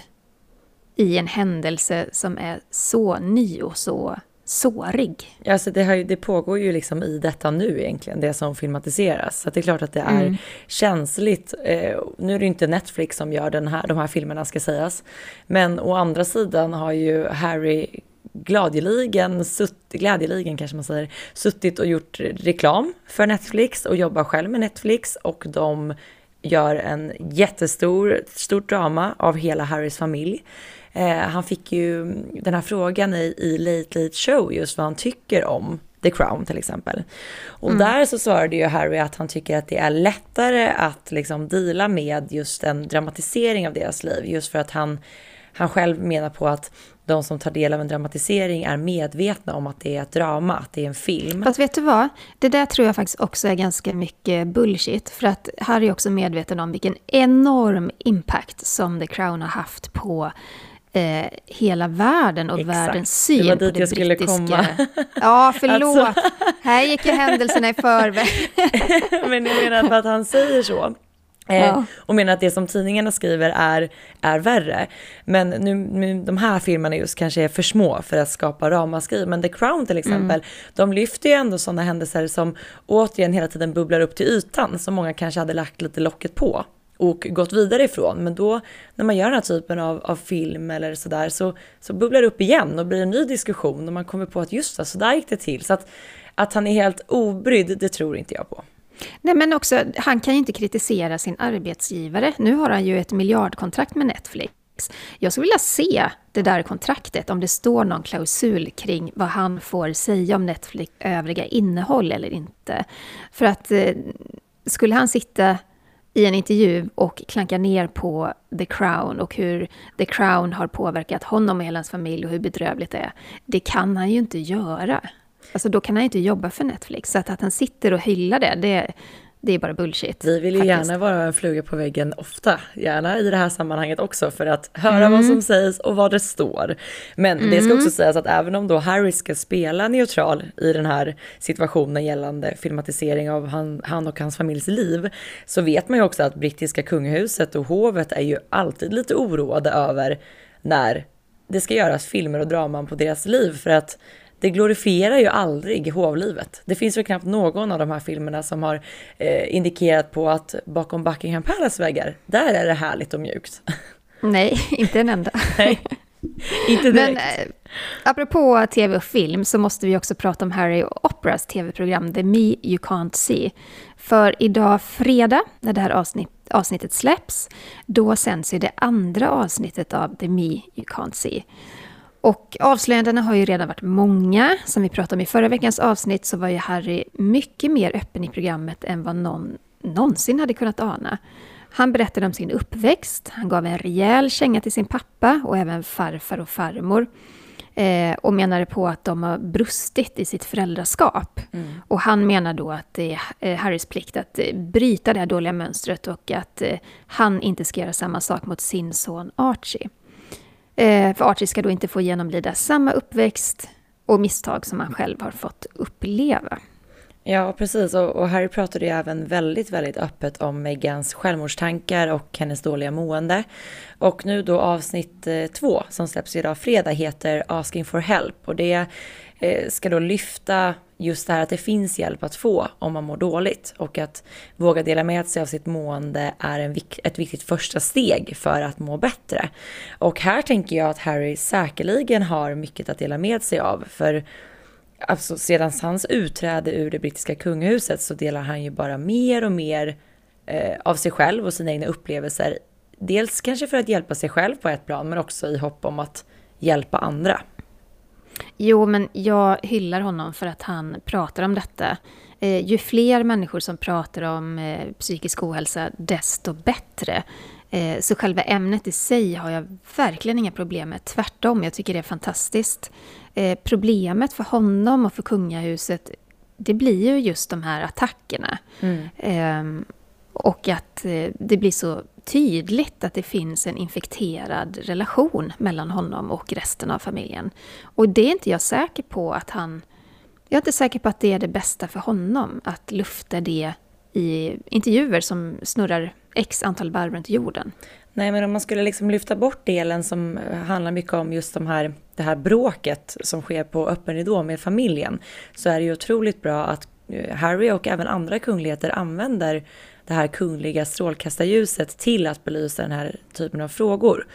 [SPEAKER 2] i en händelse som är så ny och så sårig.
[SPEAKER 1] Alltså det, har ju, det pågår ju liksom i detta nu egentligen, det som filmatiseras. Så det är klart att det är mm. känsligt. Eh, nu är det inte Netflix som gör den här, de här filmerna ska sägas. Men å andra sidan har ju Harry gladeligen, sutt, glädjeligen kanske man säger, suttit och gjort reklam för Netflix och jobbar själv med Netflix och de gör en jättestor, stort drama av hela Harrys familj. Eh, han fick ju den här frågan i, i Late Late Show just vad han tycker om The Crown till exempel. Och mm. där så svarade ju Harry att han tycker att det är lättare att liksom deala med just en dramatisering av deras liv. Just för att han, han själv menar på att de som tar del av en dramatisering är medvetna om att det är ett drama, att det är en film.
[SPEAKER 2] Fast vet du vad? Det där tror jag faktiskt också är ganska mycket bullshit. För att Harry är också medveten om vilken enorm impact som The Crown har haft på eh, hela världen och Exakt. världens syn det på det brittiska. Skulle komma. *laughs* Ja, förlåt. Alltså... *laughs* Här gick ju händelserna i förväg. *laughs*
[SPEAKER 1] Men jag menar för att han säger så. Eh, ja. Och menar att det som tidningarna skriver är, är värre. Men nu, nu, de här filmerna just kanske är för små för att skapa ramaskri. Men The Crown till exempel, mm. de lyfter ju ändå sådana händelser som återigen hela tiden bubblar upp till ytan. Som många kanske hade lagt lite locket på och gått vidare ifrån. Men då när man gör den här typen av, av film eller sådär så, så bubblar det upp igen och blir en ny diskussion och man kommer på att just det, så där gick det till. Så att, att han är helt obrydd, det tror inte jag på.
[SPEAKER 2] Nej men också, han kan ju inte kritisera sin arbetsgivare. Nu har han ju ett miljardkontrakt med Netflix. Jag skulle vilja se det där kontraktet, om det står någon klausul kring vad han får säga om Netflix övriga innehåll eller inte. För att eh, skulle han sitta i en intervju och klankar ner på The Crown och hur The Crown har påverkat honom och hela hans familj och hur bedrövligt det är. Det kan han ju inte göra. Alltså då kan han ju inte jobba för Netflix. Så att, att han sitter och hyllar det, det, det är bara bullshit.
[SPEAKER 1] Vi vill ju faktiskt. gärna vara en fluga på väggen ofta, gärna i det här sammanhanget också för att höra mm. vad som sägs och vad det står. Men mm. det ska också sägas att även om då Harry ska spela neutral i den här situationen gällande filmatisering av han, han och hans familjs liv, så vet man ju också att brittiska kungahuset och hovet är ju alltid lite oroade över när det ska göras filmer och draman på deras liv för att det glorifierar ju aldrig hovlivet. Det finns väl knappt någon av de här filmerna som har eh, indikerat på att bakom Buckingham Palace väggar, där är det härligt och mjukt. *laughs*
[SPEAKER 2] Nej, inte en enda. *laughs* Nej, inte direkt. Men eh, apropå tv och film så måste vi också prata om Harry och Operas tv-program The Me You Can't See. För idag fredag, när det här avsnitt, avsnittet släpps, då sänds ju det andra avsnittet av The Me You Can't See. Och avslöjandena har ju redan varit många. Som vi pratade om i förra veckans avsnitt så var ju Harry mycket mer öppen i programmet än vad någon någonsin hade kunnat ana. Han berättade om sin uppväxt, han gav en rejäl känga till sin pappa och även farfar och farmor. Eh, och menade på att de har brustit i sitt föräldraskap. Mm. Och han menar då att det är eh, Harrys plikt att eh, bryta det här dåliga mönstret och att eh, han inte ska göra samma sak mot sin son Archie. Eh, för Archie ska då inte få genomlida samma uppväxt och misstag som han själv har fått uppleva.
[SPEAKER 1] Ja, precis. Och, Harry pratade ju även väldigt, väldigt öppet om Megans självmordstankar och hennes dåliga mående. Och nu då avsnitt eh, två som släpps idag fredag heter Asking for Help och det eh, ska då lyfta just det här att det finns hjälp att få om man mår dåligt och att våga dela med sig av sitt mående är en, ett viktigt första steg för att må bättre. Och här tänker jag att Harry säkerligen har mycket att dela med sig av för alltså sedan hans utträde ur det brittiska kungahuset så delar han ju bara mer och mer eh, av sig själv och sina egna upplevelser. Dels kanske för att hjälpa sig själv på ett plan men också i hopp om att hjälpa andra.
[SPEAKER 2] Jo, men jag hyllar honom för att han pratar om detta. Eh, ju fler människor som pratar om eh, psykisk ohälsa, desto bättre. Eh, så själva ämnet i sig har jag verkligen inga problem med. Tvärtom, jag tycker det är fantastiskt. Eh, problemet för honom och för kungahuset, det blir ju just de här attackerna. Mm. Eh, och att eh, det blir så tydligt att det finns en infekterad relation mellan honom och resten av familjen. Och det är inte jag säker på att han... Jag är inte säker på att det är det bästa för honom, att lufta det i intervjuer som snurrar x antal varv runt jorden.
[SPEAKER 1] Nej, men om man skulle liksom lyfta bort delen som eh, handlar mycket om just de här, det här bråket som sker på öppen ridå med familjen, så är det ju otroligt bra att eh, Harry och även andra kungligheter använder det här kungliga strålkastarljuset till att belysa den här typen av frågor.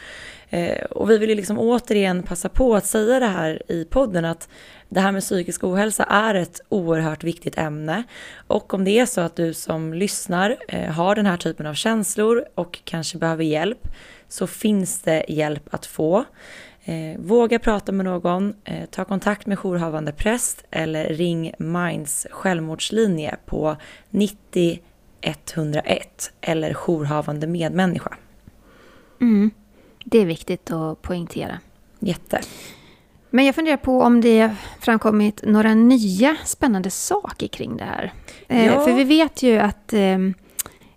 [SPEAKER 1] Eh, och vi vill ju liksom återigen passa på att säga det här i podden att det här med psykisk ohälsa är ett oerhört viktigt ämne. Och om det är så att du som lyssnar eh, har den här typen av känslor och kanske behöver hjälp så finns det hjälp att få. Eh, våga prata med någon, ta kontakt med jourhavande präst eller ring Minds självmordslinje på 90 101 eller jourhavande medmänniska.
[SPEAKER 2] Mm. Det är viktigt att poängtera.
[SPEAKER 1] Jätte.
[SPEAKER 2] Men jag funderar på om det framkommit några nya spännande saker kring det här. Eh, ja. För vi vet ju att eh,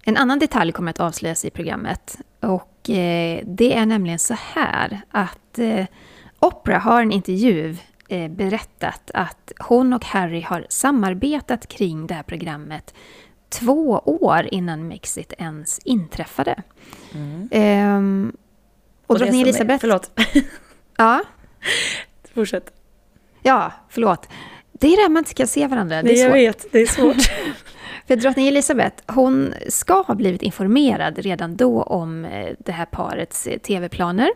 [SPEAKER 2] en annan detalj kommer att avslöjas i programmet. Och eh, det är nämligen så här att Oprah har en intervju berättat att hon och Harry har samarbetat kring det här programmet två år innan Mexit ens inträffade. Mm. Ehm, och, och drottning Elisabeth...
[SPEAKER 1] Förlåt. *laughs*
[SPEAKER 2] ja.
[SPEAKER 1] Fortsätt.
[SPEAKER 2] Ja, förlåt. Det är det man inte kan se varandra.
[SPEAKER 1] Det är Nej, jag vet. Det är svårt. *laughs* *laughs*
[SPEAKER 2] För drottning Elisabeth, hon ska ha blivit informerad redan då om eh, det här parets eh, tv-planer.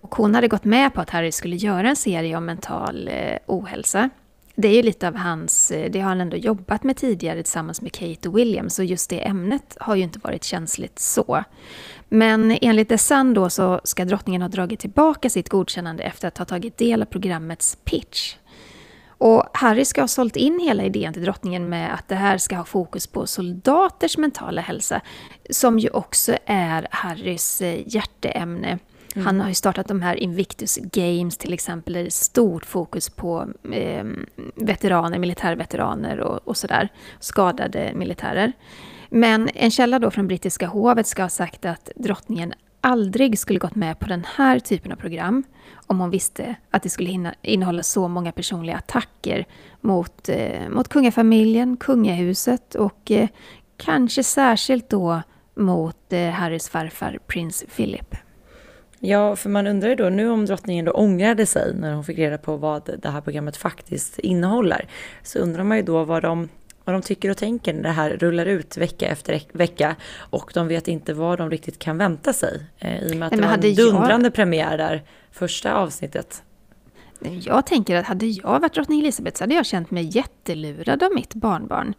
[SPEAKER 2] Och hon hade gått med på att Harry skulle göra en serie om mental eh, ohälsa det är ju lite av hans, eh, det har han ändå jobbat med tidigare tillsammans med Kate och William, så just det ämnet har ju inte varit känsligt så. Men enligt The Sun då så ska drottningen ha dragit tillbaka sitt godkännande efter att ha tagit del av programmets pitch. Och Harry ska ha sålt in hela idén till drottningen med att det här ska ha fokus på soldaters mentala hälsa, som ju också är Harrys eh, hjärteämne. Mm. Han har ju startat de här Invictus Games till exempel, där det är stort fokus på eh, veteraner, militärveteraner och, och sådär, skadade militärer. Men en källa då från brittiska hovet ska ha sagt att drottningen aldrig skulle gått med på den här typen av program om hon visste att det skulle innehålla så många personliga attacker mot, eh, mot kungafamiljen, kungahuset och eh, kanske särskilt då mot eh, Harrys farfar prins Philip.
[SPEAKER 1] Ja, för man undrar ju då nu om drottningen då ångrade sig när hon fick reda på vad det här programmet faktiskt innehåller. Så undrar man ju då vad de, vad de tycker och tänker när det här rullar ut vecka efter vecka och de vet inte vad de riktigt kan vänta sig. Eh, I och med att Nej, det var en dundrande jag... premiär där, första avsnittet.
[SPEAKER 2] Jag tänker att hade jag varit drottning Elizabeth så hade jag känt mig jättelurad av mitt barnbarn.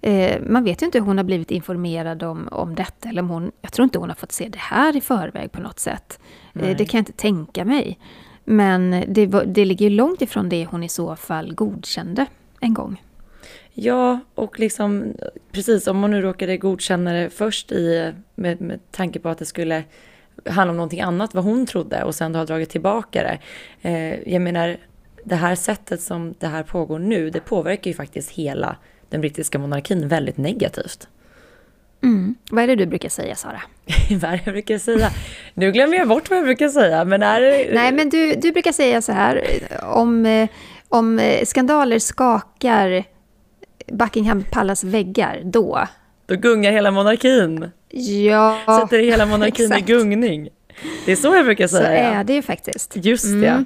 [SPEAKER 2] Eh, man vet ju inte hur hon har blivit informerad om, om detta, eller om hon, jag tror inte hon har fått se det här i förväg på något sätt. Eh, det kan jag inte tänka mig. Men det, det ligger långt ifrån det hon i så fall godkände en gång.
[SPEAKER 1] Ja, och liksom precis om hon nu råkade godkänna det först i, med, med tanke på att det skulle handla om någonting annat vad hon trodde och sen har dragit tillbaka det. Eh, jag menar, det här sättet som det här pågår nu, det påverkar ju faktiskt hela den brittiska monarkin väldigt negativt.
[SPEAKER 2] Mm. Vad är det du brukar säga, Sara? *laughs*
[SPEAKER 1] vad jag brukar säga? Nu glömmer jag bort vad jag brukar säga, men är det...
[SPEAKER 2] Nej, men du, du brukar säga så här, om, om skandaler skakar Buckingham Palace väggar, då...
[SPEAKER 1] Då gungar hela monarkin.
[SPEAKER 2] Ja,
[SPEAKER 1] Sätter hela monarkin i gungning. Det är så jag brukar säga. Så
[SPEAKER 2] är det ju faktiskt.
[SPEAKER 1] Just mm. det.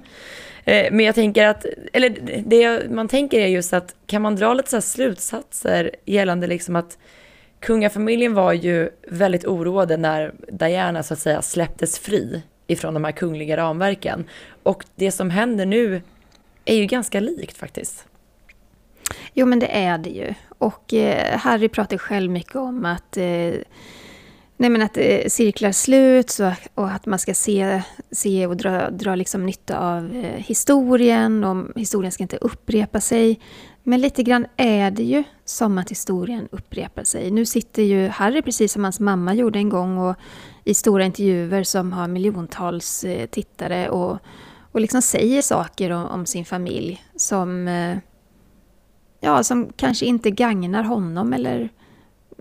[SPEAKER 1] Eh, men jag tänker att, eller det man tänker är just att kan man dra lite så slutsatser gällande liksom att kungafamiljen var ju väldigt oroade när Diana så att säga släpptes fri ifrån de här kungliga ramverken. Och det som händer nu är ju ganska likt faktiskt.
[SPEAKER 2] Jo men det är det ju. Och eh, Harry pratar själv mycket om att eh, Nej men att eh, cirklar sluts och, och att man ska se, se och dra, dra liksom nytta av eh, historien och historien ska inte upprepa sig. Men lite grann är det ju som att historien upprepar sig. Nu sitter ju Harry precis som hans mamma gjorde en gång och i stora intervjuer som har miljontals eh, tittare och, och liksom säger saker om, om sin familj som, eh, ja, som kanske inte gagnar honom eller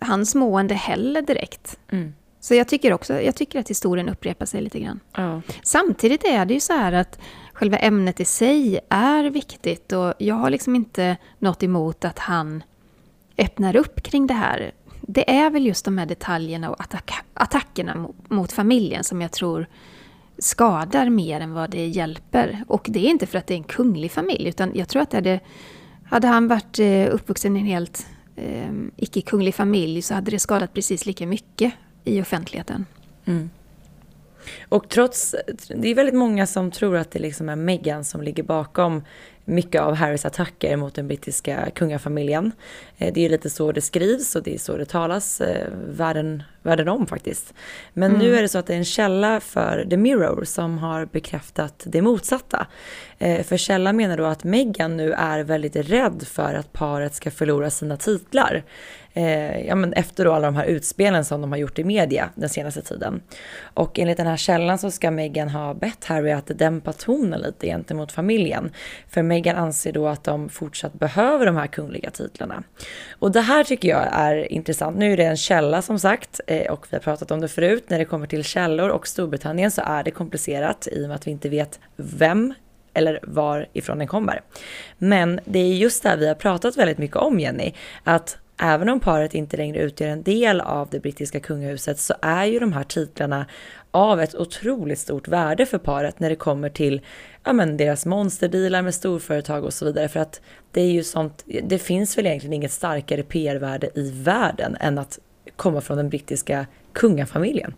[SPEAKER 2] hans mående heller direkt. Mm. Så jag tycker också jag tycker att historien upprepar sig lite grann. Ja. Samtidigt är det ju så här att själva ämnet i sig är viktigt och jag har liksom inte något emot att han öppnar upp kring det här. det är väl just de här detaljerna och attack, attackerna mot, familjen som jag tror skadar mer än vad det hjälper. Och det är inte för att det är en kunglig familj, utan jag tror att det hade, hade han varit eh, uppvuxen i en helt eh, icke-kunglig familj så hade det skadat precis lika mycket i offentligheten. Mm.
[SPEAKER 1] Och trots, det är väldigt många som tror att det liksom är Meghan som ligger bakom mycket av Harrys attacker mot den brittiska kungafamiljen. Eh, det är lite så det skrivs och det är så det talas eh, världen, världen om faktiskt. Men mm. nu är det så att det är en källa för The Mirror som har bekräftat det motsatta. Eh, för källan menar då att Meghan nu är väldigt rädd för att paret ska förlora sina titlar eh, ja, men efter då alla de här utspelen som de har gjort i media den senaste tiden. Och enligt den här källan så ska Meghan ha bett Harry att dämpa tonen lite gentemot familjen. För Meghan anser då att de fortsatt behöver de här kungliga titlarna. Och det här tycker jag är intressant. Nu är det en källa som sagt eh, och vi har pratat om det förut. När det kommer till källor och Storbritannien så är det komplicerat i och med att vi inte vet vem eller varifrån den kommer. Men det är just det här vi har pratat väldigt mycket om Jenny, att även om paret inte längre utgör en del av det brittiska kungahuset så är ju de här titlarna av ett otroligt stort värde för paret när det kommer till ja, men deras monsterdealar med storföretag och så vidare. För att det är ju sånt, det finns väl egentligen inget starkare PR-värde i världen än att komma från den brittiska kungafamiljen.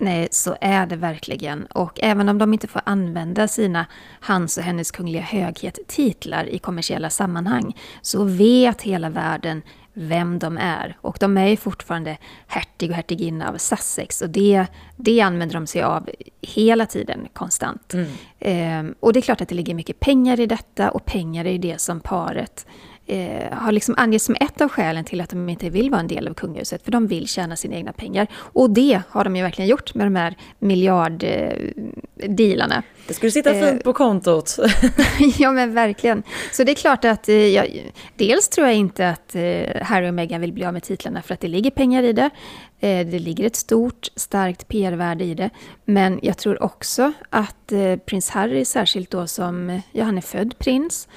[SPEAKER 2] Nej, så är det verkligen. Och även om de inte får använda sina hans och hennes kungliga höghet titlar i kommersiella sammanhang så vet hela världen vem de är. Och de är ju fortfarande hertig och hertiginna av Sussex och det, det använder de sig av hela tiden, konstant. Mm. Ehm, och det är klart att det ligger mycket pengar i detta och pengar är ju det som paret eh, har liksom angetts som ett av skälen till att de inte vill vara en del av kungahuset, för de vill tjäna sina egna pengar. Och det har de ju verkligen gjort med de här miljarddealarna. Eh,
[SPEAKER 1] det skulle sitta fint eh, på kontot. *laughs*
[SPEAKER 2] ja, men verkligen. Så det är klart att eh, jag, dels tror jag inte att Harry och Meghan vill bli av med titlarna för att det ligger pengar i det. Det ligger ett stort, starkt PR-värde i det. Men jag tror också att prins Harry, särskilt då som, ja han är född prins,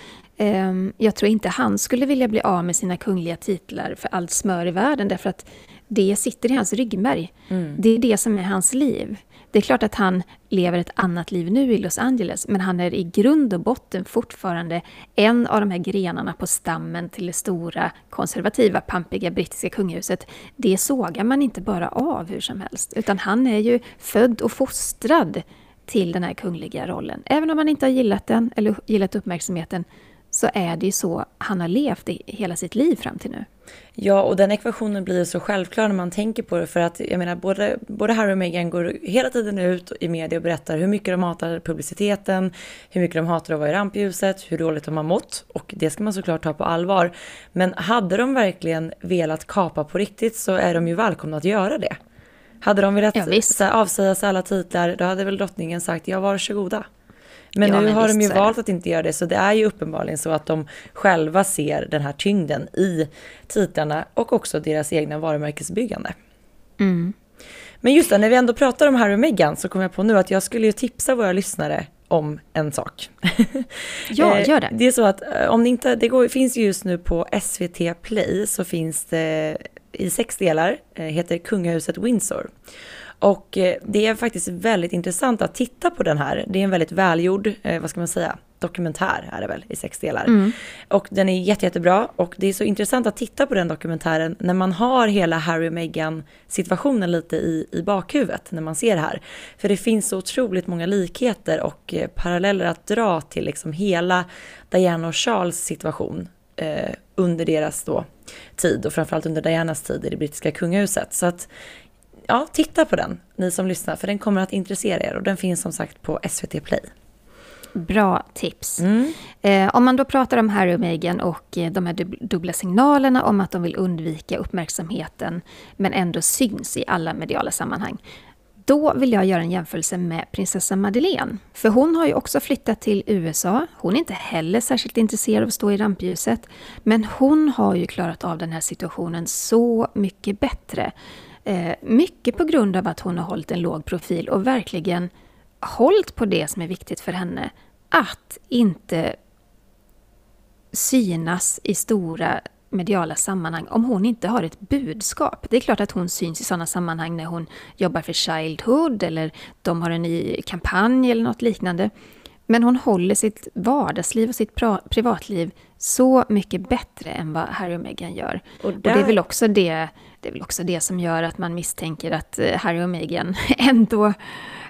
[SPEAKER 2] jag tror inte han skulle vilja bli av med sina kungliga titlar för allt smör i världen, därför att det sitter i hans ryggmärg. Mm. Det är det som är hans liv. Det är klart att han lever ett annat liv nu i Los Angeles, men han är i grund och botten fortfarande en av de här grenarna på stammen till det stora, konservativa, pampiga brittiska kungahuset. Det sågar man inte bara av hur som helst, utan han är ju född och fostrad till den här kungliga rollen. Även om han inte har gillat den, eller gillat uppmärksamheten, så är det ju så han har levt i hela sitt liv fram till nu.
[SPEAKER 1] Ja, och den ekvationen blir så självklar när man tänker på det. För att jag menar, både, både Harry och Meghan går hela tiden ut i media och berättar hur mycket de hatar publiciteten, hur mycket de hatar att vara i rampljuset, hur dåligt de har mått. Och det ska man såklart ta på allvar. Men hade de verkligen velat kapa på riktigt så är de ju välkomna att göra det. Hade de velat ja, avsäga sig alla titlar, då hade väl drottningen sagt ja, varsågoda. Men ja, nu men har de ju valt att inte göra det, så det är ju uppenbarligen så att de själva ser den här tyngden i titlarna och också deras egna varumärkesbyggande. Mm. Men just det, när vi ändå pratar om Harry och Meghan så kom jag på nu att jag skulle ju tipsa våra lyssnare om en sak. *laughs*
[SPEAKER 2] Ja, eh, gör det.
[SPEAKER 1] Det är så att eh, om det inte, det går, finns just nu på SVT Play så finns det i sex delar, eh, heter Kungahuset Windsor. Och eh, det är faktiskt väldigt intressant att titta på den här. Det är en väldigt välgjord, eh, vad ska man säga, dokumentär är det väl i sex delar. Mm. Och den är jätte, jättebra och det är så intressant att titta på den dokumentären när man har hela Harry och Meghan situationen lite i, i bakhuvudet när man ser det här. För det finns så otroligt många likheter och eh, paralleller att dra till liksom hela Diana och Charles situation eh, under deras då tid och framförallt under Dianas tid i det brittiska kungahuset. Så att ja, titta på den, ni som lyssnar, för den kommer att intressera er och den finns som sagt på SVT Play.
[SPEAKER 2] Bra tips. Mm. Eh, om man då pratar om Harry och Meghan och eh, de här dubbla signalerna om att de vill undvika uppmärksamheten men ändå syns i alla mediala sammanhang. Då vill jag göra en jämförelse med prinsessa Madeleine. För hon har ju också flyttat till USA. Hon är inte heller särskilt intresserad av att stå i rampljuset. Men hon har ju klarat av den här situationen så mycket bättre. Eh, mycket på grund av att hon har hållit en låg profil och verkligen hållit på det som är viktigt för henne. Att inte synas i stora mediala sammanhang om hon inte har ett budskap. Det är klart att hon syns i sådana sammanhang när hon jobbar för Childhood eller de har en ny kampanj eller något liknande. Men hon håller sitt vardagsliv och sitt privatliv så mycket bättre än vad Harry och Meghan gör. Och, där... och, det, är väl också det, det är väl också det som gör att man misstänker att eh, Harry och Meghan *laughs* ändå,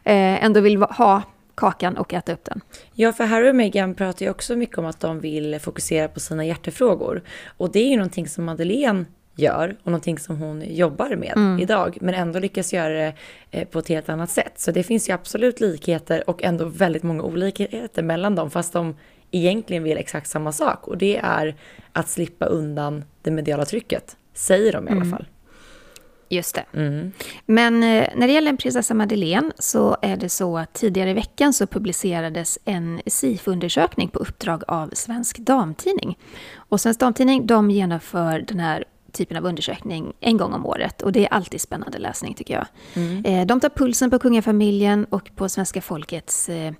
[SPEAKER 2] eh, ändå vill ha kakan och äta upp den.
[SPEAKER 1] Ja, för Harry och Meghan pratar ju också mycket om att de vill fokusera på sina hjärtefrågor. Och det är ju någonting som Madeleine gör och någonting som hon jobbar med mm. idag, men ändå lyckas göra det eh, på ett helt annat sätt. Så det finns ju absolut likheter och ändå väldigt många olikheter mellan dem, fast de egentligen vill exakt samma sak och det är att slippa undan det mediala trycket, säger de i alla mm.
[SPEAKER 2] Just det. Mm. Men eh, när det gäller prinsessa Madeleine så är det så att tidigare i veckan så publicerades en SIFO-undersökning på uppdrag av Svensk Damtidning. Och Svensk Damtidning de genomför den här typen av undersökning en gång om året och det är alltid spännande läsning tycker jag. Mm. Eh, de tar pulsen på kungafamiljen och på svenska folkets eh,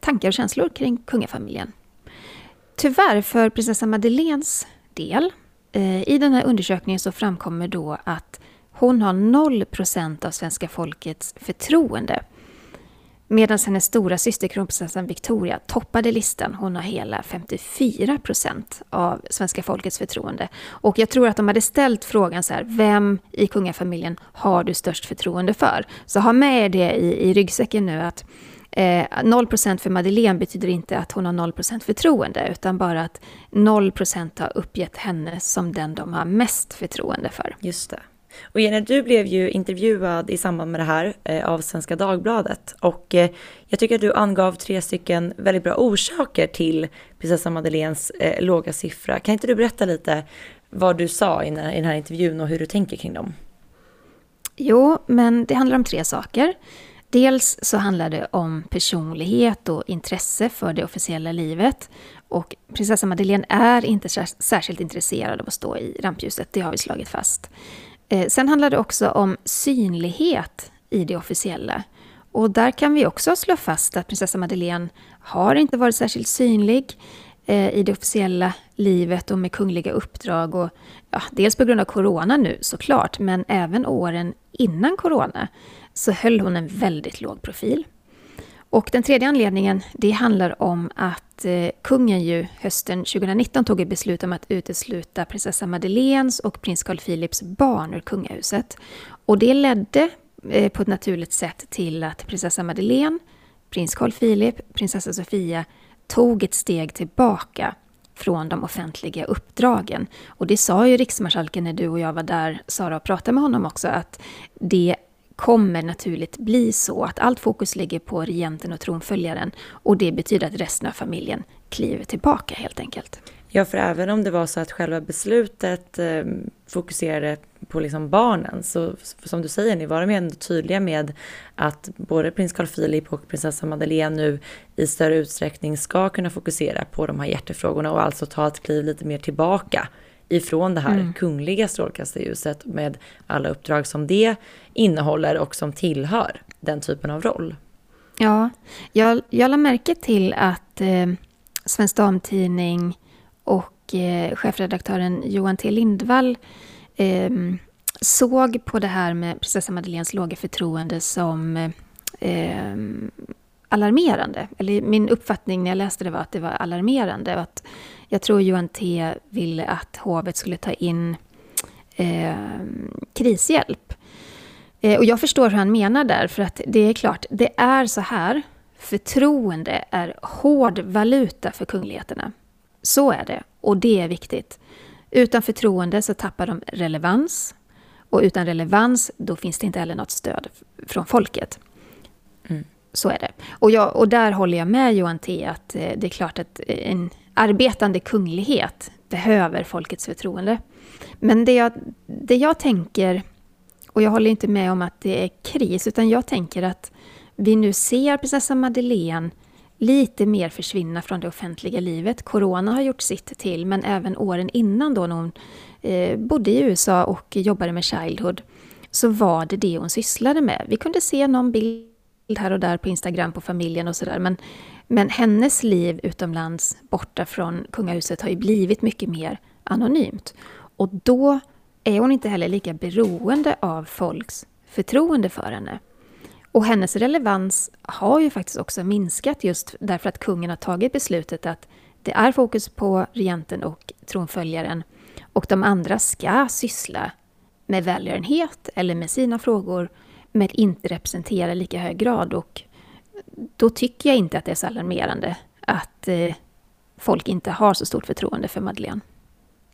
[SPEAKER 2] tankar och känslor kring kungafamiljen. Tyvärr för prinsessa Madeleines del i den här undersökningen så framkommer då att hon har 0 procent av svenska folkets förtroende. Medan hennes stora syster kronprinsessan Victoria toppade listan. Hon har hela 54 procent av svenska folkets förtroende. Och jag tror att de hade ställt frågan så här, vem i kungafamiljen har du störst förtroende för? Så ha med er det i, i ryggsäcken nu att eh, 0 för Madeleine betyder inte att hon har 0 procent förtroende, utan bara att 0 procent har uppgett henne som den de har mest förtroende för.
[SPEAKER 1] Just det. Och Jenny, du blev ju intervjuad i samband med det här eh, av Svenska Dagbladet och eh, jag tycker att du angav tre stycken väldigt bra orsaker till prinsessa Madeleines eh, låga siffra. Kan inte du berätta lite vad du sa i den, här, i den här intervjun och hur du tänker kring dem?
[SPEAKER 2] Jo, men det handlar om tre saker. Dels så handlar det om personlighet och intresse för det officiella livet. Och prinsessa Madeleine är inte särskilt intresserad av att stå i rampljuset, det har vi slagit fast. Eh, sen handlar det också om synlighet i det officiella. Och där kan vi också slå fast att prinsessa Madeleine har inte varit särskilt synlig eh, i det officiella livet och med kungliga uppdrag. Och, ja, dels på grund av corona nu såklart, men även åren innan corona så höll hon en väldigt låg profil. Och den tredje anledningen, det handlar om att eh, kungen ju hösten 2019 tog ett beslut om att utesluta prinsessa Madeleines och prins Carl Philips barn ur kungahuset. Och det ledde eh, på ett naturligt sätt till att prinsessa Madeleine, prins Carl Philip, prinsessa Sofia tog ett steg tillbaka från de offentliga uppdragen. Och det sa ju riksmarskalken när du och jag var där, Sara, och pratade med honom också, att det kommer naturligt bli så att allt fokus ligger på regenten och tronföljaren och det betyder att resten av familjen kliver tillbaka helt enkelt.
[SPEAKER 1] Ja, för även om det var så att själva beslutet eh, fokuserade på liksom barnen, så som du säger, ni var de ändå tydliga med att både prins Carl Philip och prinsessa Madeleine nu i större utsträckning ska kunna fokusera på de här hjärtefrågorna och alltså ta ett kliv lite mer tillbaka ifrån det här mm. kungliga strålkastarljuset med alla uppdrag som det innehåller och som tillhör den typen av roll.
[SPEAKER 2] Ja, jag, jag lade märke till att eh, Svensk Damtidning och eh, chefredaktören Johan T Lindvall eh, såg på det här med prinsessa Madeleines låga förtroende som eh, alarmerande. Eller min uppfattning när jag läste det var att det var alarmerande. Och att jag tror Johan T ville att hovet skulle ta in eh, krishjälp. Eh, och jag förstår hur han menar där, för att det är klart, det är så här. Förtroende är hård valuta för kungligheterna. Så är det, och det är viktigt. Utan förtroende så tappar de relevans. Och utan relevans, då finns det inte heller något stöd från folket. Så är det. Och, jag, och där håller jag med Johan T. att eh, det är klart att eh, en arbetande kunglighet behöver folkets förtroende. Men det jag, det jag tänker, och jag håller inte med om att det är kris, utan jag tänker att vi nu ser prinsessa Madeleine lite mer försvinna från det offentliga livet. Corona har gjort sitt till, men även åren innan då när hon eh, bodde i USA och jobbade med Childhood, så var det det hon sysslade med. Vi kunde se någon bild här och där på Instagram på familjen och sådär, men men hennes liv utomlands, borta från kungahuset, har ju blivit mycket mer anonymt. Och då är hon inte heller lika beroende av folks förtroende för henne. Och hennes relevans har ju faktiskt också minskat just därför att kungen har tagit beslutet att det är fokus på regenten och tronföljaren och de andra ska syssla med välgörenhet eller med sina frågor men inte representerar i lika hög grad. Och då tycker jag inte att det är så alarmerande att eh, folk inte har så stort förtroende för Madeleine.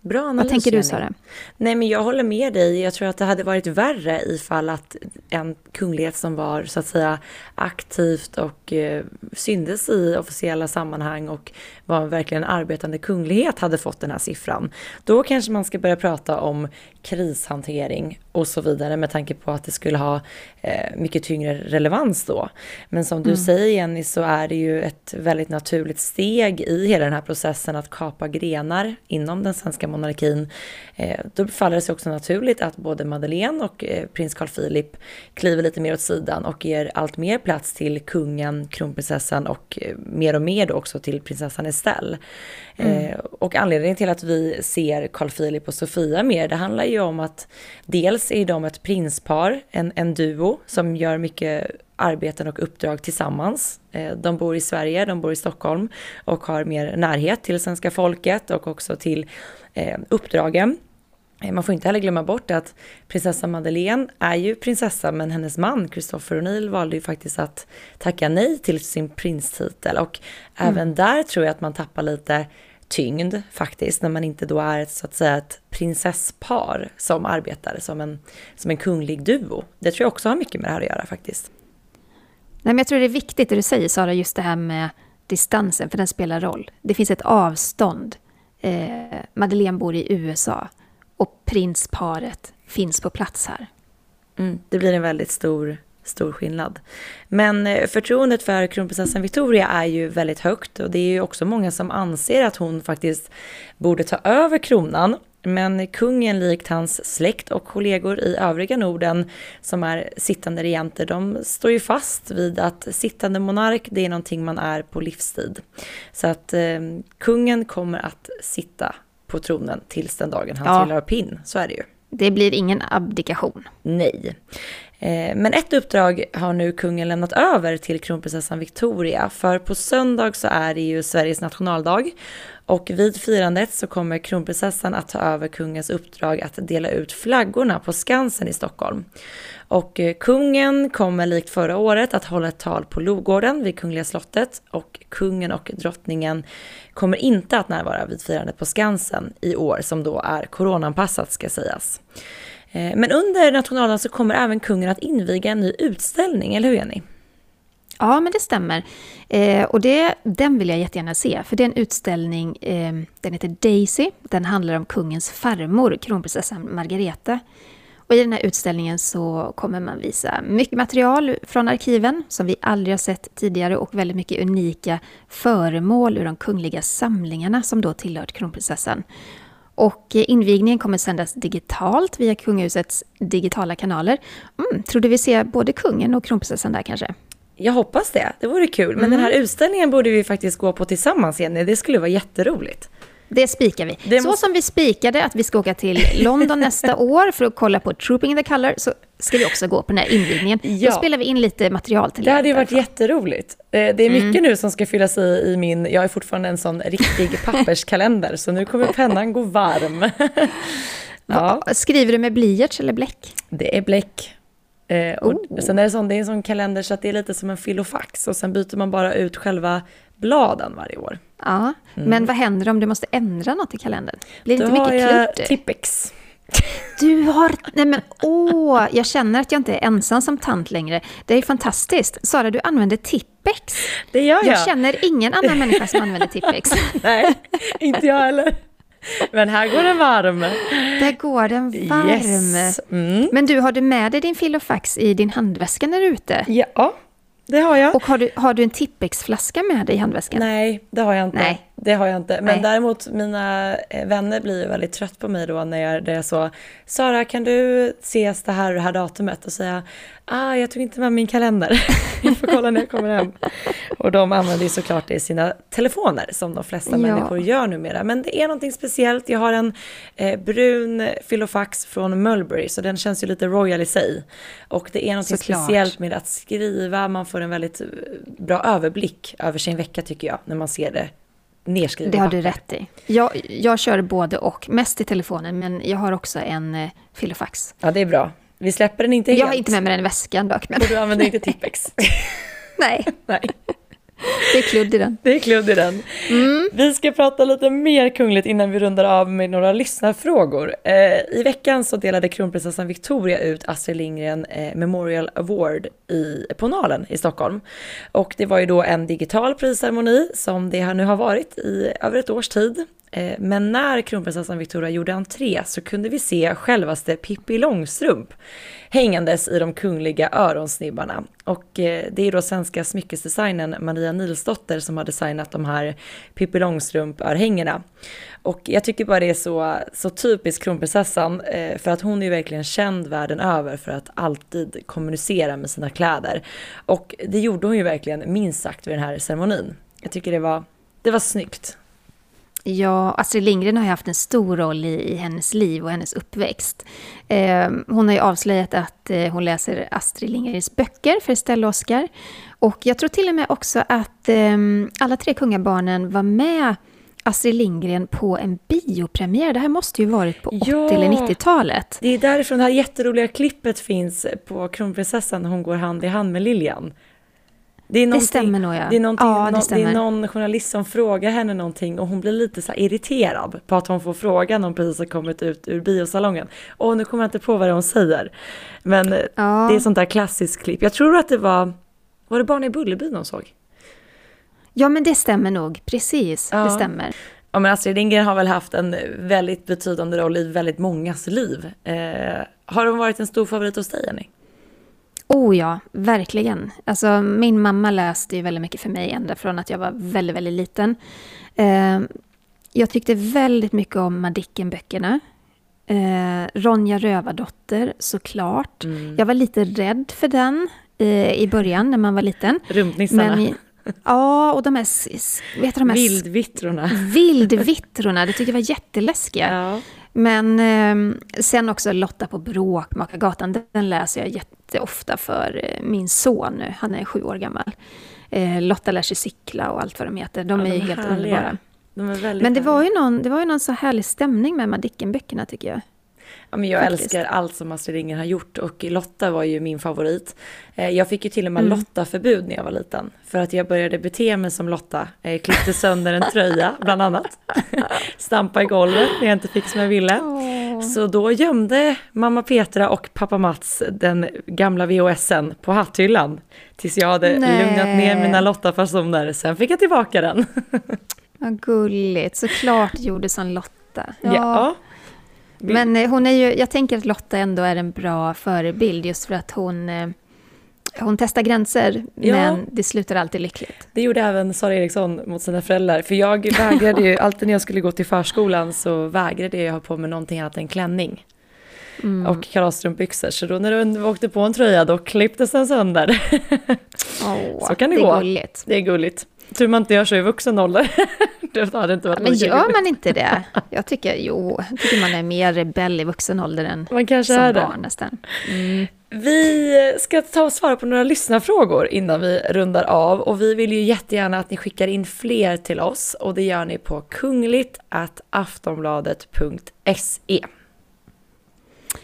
[SPEAKER 1] Bra analys,
[SPEAKER 2] Vad tänker du Sara?
[SPEAKER 1] Nej men jag håller med dig. Jag tror att det hade varit värre ifall att en kunglighet som var så att säga aktivt och eh, syndes i officiella sammanhang och var verkligen en arbetande kunglighet hade fått den här siffran. Då kanske man ska börja prata om krishantering och så vidare med tanke på att det skulle ha eh, mycket tyngre relevans då. Men som du mm. säger Jenny så är det ju ett väldigt naturligt steg i hela den här processen att kapa grenar inom den svenska monarkin. Eh, då faller det sig också naturligt att både Madeleine och eh, prins Carl Philip kliver lite mer åt sidan och ger allt mer plats till kungen, kronprinsessan och eh, mer och mer då också till prinsessan Estelle. Mm. Och anledningen till att vi ser Carl Philip och Sofia mer, det handlar ju om att dels är de ett prinspar, en, en duo som gör mycket arbeten och uppdrag tillsammans. Eh, de bor i Sverige, de bor i Stockholm och har mer närhet till svenska folket och också till eh, uppdragen. Eh, man får inte heller glömma bort att prinsessa Madeleine är ju prinsessa men hennes man Christopher O'Neill valde ju faktiskt att tacka nej till sin prinstitel och mm. även där tror jag att man tappar lite tyngd faktiskt när man inte då är så att säga ett prinsesspar som arbetar som en, som en kunglig duo. Det tror jag också har mycket med det här att göra faktiskt.
[SPEAKER 2] Nej, men jag tror det är viktigt det du säger Sara, just det här med distansen, för den spelar roll. Det finns ett avstånd. Eh, Madeleine bor i USA och prinsparet finns på plats här.
[SPEAKER 1] Mm, det blir en väldigt stor, stor skillnad. Men eh, förtroendet för kronprinsessan Victoria är ju väldigt högt och det är ju också många som anser att hon faktiskt borde ta över kronan. Men kungen likt hans släkt och kollegor i övriga Norden som är sittande regenter, de står ju fast vid att sittande monark, det är någonting man är på livstid. Så att eh, kungen kommer att sitta på tronen tills den dagen han ja. trillar av pinn. Så är det ju.
[SPEAKER 2] Det blir ingen abdikation.
[SPEAKER 1] Nej. Eh, men ett uppdrag har nu kungen lämnat över till kronprinsessan Victoria. För på söndag så är det ju Sveriges nationaldag. Och vid firandet så kommer kronprinsessan att ta över kungens uppdrag att dela ut flaggorna på Skansen i Stockholm. Och eh, kungen kommer likt förra året att hålla ett tal på Logården vid Kungliga slottet och kungen och drottningen kommer inte att närvara vid firandet på Skansen i år som då är coronaanpassat ska sägas. Eh, men under nationaldagen så kommer även kungen att inviga en ny utställning, eller hur Jenny?
[SPEAKER 2] Ja, men det stämmer. Eh, och det, den vill jag jättegärna se, för det är en utställning, eh, den heter Daisy. Den handlar om kungens farmor, kronprinsessan Margareta. Och I den här utställningen så kommer man visa mycket material från arkiven som vi aldrig har sett tidigare och väldigt mycket unika föremål ur de kungliga samlingarna som då tillhört kronprinsessan. Och invigningen kommer sändas digitalt via kungahusets digitala kanaler. Mm, tror du vi ser både kungen och kronprinsessan där kanske?
[SPEAKER 1] Jag hoppas det, det vore kul. Men mm. den här utställningen borde vi faktiskt gå på tillsammans Jenny, det skulle vara jätteroligt.
[SPEAKER 2] Det spikar vi. Det så måste... som vi spikade att vi ska åka till London *laughs* nästa år för att kolla på Trooping in the Color, så ska vi också gå på den här invigningen. Ja. Då spelar vi in lite material till
[SPEAKER 1] det. Det hade ju varit jätteroligt. Eh, det är mycket mm. nu som ska fyllas i i min, jag är fortfarande en sån riktig *laughs* papperskalender, så nu kommer pennan gå varm. *laughs*
[SPEAKER 2] ja. Skriver du med blyerts eller bläck?
[SPEAKER 1] Det är bläck. Eh, och oh. sen är det, sån, det är en sån kalender så att det är lite som en filofax och sen byter man bara ut själva bladen varje år.
[SPEAKER 2] Ja, mm. men vad händer om du måste ändra något i kalendern? Blir det
[SPEAKER 1] Då
[SPEAKER 2] inte mycket
[SPEAKER 1] klurt? Då har jag Tippex.
[SPEAKER 2] Du har... Nej men åh, jag känner att jag inte är ensam som tant längre. Det är fantastiskt. Sara, du använder Tippex.
[SPEAKER 1] Det gör jag.
[SPEAKER 2] Jag känner ingen annan människa som använder Tippex. *laughs*
[SPEAKER 1] Nej, inte jag heller. Men här går den varm.
[SPEAKER 2] Där går den varm. Yes. Mm. Men du, har du med dig din filofax i din handväska när du är ute?
[SPEAKER 1] Ja, det har jag.
[SPEAKER 2] Och har du, har du en Tippex-flaska med dig i handväskan?
[SPEAKER 1] Nej, det har jag inte.
[SPEAKER 2] Nej,
[SPEAKER 1] det har jag inte. Men
[SPEAKER 2] Nej.
[SPEAKER 1] däremot mina eh, vänner blir ju väldigt trött på mig då när jag, är så, Sara kan du ses det här och det här datumet? Och säga, ah jag tog inte med min kalender, *laughs* jag får kolla när jag kommer hem. Och de använder ju såklart det i sina telefoner som de flesta
[SPEAKER 2] Ja.
[SPEAKER 1] människor gör numera. Men det är någonting speciellt, jag har en eh, brun filofax från Mulberry så den känns ju lite royal i sig. Och det är någonting
[SPEAKER 2] Såklart.
[SPEAKER 1] speciellt med att skriva, man får en väldigt eh, bra överblick över sin vecka tycker jag, när man ser det nerskrivet
[SPEAKER 2] Det har du
[SPEAKER 1] papper.
[SPEAKER 2] rätt i. Jag, jag kör både och, mest i telefonen, men jag har också en eh, filofax.
[SPEAKER 1] Ja, det är bra. Vi släpper den inte helt.
[SPEAKER 2] Jag har inte med mig den i väskan dock, men
[SPEAKER 1] Och du använder inte Tippex. *laughs*
[SPEAKER 2] nej, *laughs*
[SPEAKER 1] Nej,
[SPEAKER 2] det är kludd i den.
[SPEAKER 1] det är kludd i den. Vi ska prata lite mer kungligt innan vi rundar av med några lyssnarfrågor. Eh, I veckan så delade kronprinsessan Victoria ut Astrid Lindgren eh, Memorial Award i, på Nalen i Stockholm. Och det var ju då en digital prisceremoni som det nu har varit i över ett års tid. Eh, men när kronprinsessan Victoria gjorde entré så kunde vi se självaste Pippi Långstrump hängandes i de kungliga öronsnibbarna. Och eh, det är då svenska smyckesdesignen Maria Nilsdotter som har designat de här Pippi Långstrump-örhängena. Och jag tycker bara det är så, så typiskt kronprinsessan, eh, för att hon är ju verkligen känd världen över för att alltid kommunicera med sina kläder. Och det gjorde hon ju verkligen minst sagt vid den här ceremonin. Jag tycker det var, det var snyggt.
[SPEAKER 2] Ja, Astrid Lindgren har ju haft en stor roll i, i hennes liv och hennes uppväxt. Eh, hon har ju avslöjat att eh, hon läser Astrid Lindgrens böcker för Estelle och Oscar. Och jag tror till och med också att eh, alla tre kungabarnen var med Astrid Lindgren på en biopremiär. Det här måste ju varit på 80
[SPEAKER 1] Ja.
[SPEAKER 2] eller 90-talet.
[SPEAKER 1] Det är därifrån det här jätteroliga klippet finns på kronprinsessan när hon går hand i hand med Lilian. Det, är någonting-
[SPEAKER 2] stämmer nog, ja.
[SPEAKER 1] Det är,
[SPEAKER 2] Ja, det
[SPEAKER 1] nå- det är någon journalist som frågar henne någonting och hon blir lite så irriterad på att hon får frågan om precis har kommit ut ur biosalongen. Och nu kommer jag inte på vad det hon säger. Men eh,
[SPEAKER 2] Ja.
[SPEAKER 1] det är sånt där klassiskt klipp. Jag tror att det var, var det Barn i Bullerbyn hon såg?
[SPEAKER 2] Ja, men det stämmer nog. Precis,
[SPEAKER 1] Ja.
[SPEAKER 2] det stämmer.
[SPEAKER 1] Ja men Astrid Lindgren har väl haft en väldigt betydande roll i väldigt mångas liv. Eh, har hon varit en stor favorit hos dig Jenny?
[SPEAKER 2] Oh ja, verkligen. Alltså, min mamma läste ju väldigt mycket för mig ända från att jag var väldigt, väldigt liten. Eh, jag tyckte väldigt mycket om Madicken-böckerna. Eh, Ronja Rövardotter, såklart. Jag var lite rädd för den eh, i början när man var liten.
[SPEAKER 1] Rumpnissarna.
[SPEAKER 2] Men, ja, och de här, vet du, de här
[SPEAKER 1] Vildvittrorna.
[SPEAKER 2] vildvittrorna, det tyckte jag var jätteläskiga.
[SPEAKER 1] Ja.
[SPEAKER 2] Men eh, sen också Lotta på Bråkmakargatan, den, den läser jag jätteofta för eh, min son nu. Han är sju år gammal. Eh, Lotta lär sig cykla och allt vad de heter. De
[SPEAKER 1] Ja,
[SPEAKER 2] är
[SPEAKER 1] de
[SPEAKER 2] ju helt
[SPEAKER 1] härliga.
[SPEAKER 2] underbara.
[SPEAKER 1] De är väldigt
[SPEAKER 2] Men det var, ju någon, det var ju någon så härlig stämning med Madicken-böckerna tycker jag.
[SPEAKER 1] Ja, men jag
[SPEAKER 2] faktiskt.
[SPEAKER 1] älskar allt som Astrid Lindgren har gjort och Lotta var ju min favorit. Eh, Jag fick ju till och med
[SPEAKER 2] Mm.
[SPEAKER 1] Lotta-förbud när jag var liten. För att jag började bete mig som Lotta. Jag klippte sönder en tröja *laughs* bland annat. *laughs* Stampa i golvet när jag inte fick som jag ville. Så då gömde mamma Petra och pappa Mats den gamla VHSen på hatthyllan. Tills jag hade
[SPEAKER 2] Nej.
[SPEAKER 1] lugnat ner mina Lotta-fasoner. Sen fick jag tillbaka den. *laughs*
[SPEAKER 2] Vad gulligt, såklart gjorde som Lotta.
[SPEAKER 1] Ja.
[SPEAKER 2] Men eh, hon är ju, jag tänker att Lotta ändå är en bra förebild just för att hon, eh, hon testar gränser,
[SPEAKER 1] Ja.
[SPEAKER 2] men det slutar alltid lyckligt.
[SPEAKER 1] Det gjorde även Sara Eriksson mot sina föräldrar. För jag *laughs* vägrade ju, alltid när jag skulle gå till förskolan så vägrade jag ha på mig någonting annat än klänning.
[SPEAKER 2] Mm.
[SPEAKER 1] Och kalasstrumpbyxor. Så då när du åkte på en tröja då klipptes den sönder.
[SPEAKER 2] Åh, *laughs*
[SPEAKER 1] Så kan det
[SPEAKER 2] det
[SPEAKER 1] gå.
[SPEAKER 2] gulligt.
[SPEAKER 1] Det är gulligt. Tur man inte gör så i vuxen ålder. *laughs* det hade inte varit
[SPEAKER 2] Men
[SPEAKER 1] lika
[SPEAKER 2] gör man inte det? *laughs* Jag tycker, jo, jag tycker man är mer rebell i vuxen ålder än
[SPEAKER 1] Man kanske
[SPEAKER 2] som
[SPEAKER 1] är det.
[SPEAKER 2] barn nästan. Mm.
[SPEAKER 1] Vi ska ta och svara på några lyssnarfrågor innan vi rundar av. Och vi vill ju jättegärna att ni skickar in fler till oss. Och det gör ni på kungligt aftonbladet.se.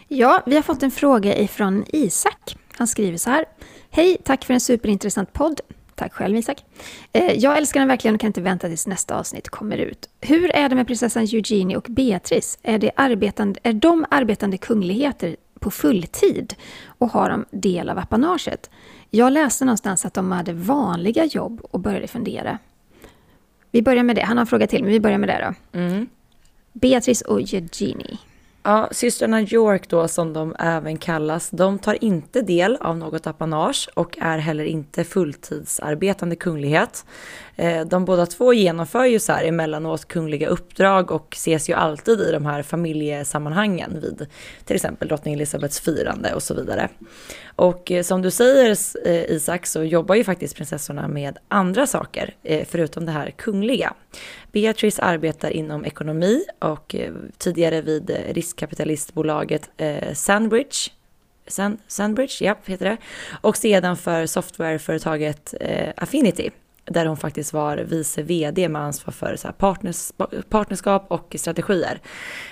[SPEAKER 2] Ja, vi har fått en fråga ifrån Isak. Han skriver så här. Hej, tack för en superintressant podd. Tack själv Isak. Eh, Jag älskar den verkligen och kan inte vänta tills nästa avsnitt kommer ut. Hur är det med prinsessan Eugenie och Beatrice? Är, det arbetande, är de arbetande kungligheter på fulltid och har de del av apanaget? Jag läste någonstans att de hade vanliga jobb och började fundera. Vi börjar med det. Han har en fråga till, men vi börjar med det då.
[SPEAKER 1] Mm.
[SPEAKER 2] Beatrice och Eugenie.
[SPEAKER 1] Ja, systrarna York då som de även kallas, de tar inte del av något apanage och är heller inte fulltidsarbetande kunglighet. Eh, de båda två genomför ju så här emellanåt kungliga uppdrag och ses ju alltid i de här familjesammanhangen vid till exempel drottning Elizabeths firande och så vidare. Och eh, som du säger eh, Isak så jobbar ju faktiskt prinsessorna med andra saker eh, förutom det här kungliga. Beatrice arbetar inom ekonomi och tidigare vid riskkapitalistbolaget Sandbridge Sand, Sandbridge, ja, heter det. Och sedan för softwareföretaget Affinity där hon faktiskt var vice vd med ansvar för så partners, partnerskap och strategier.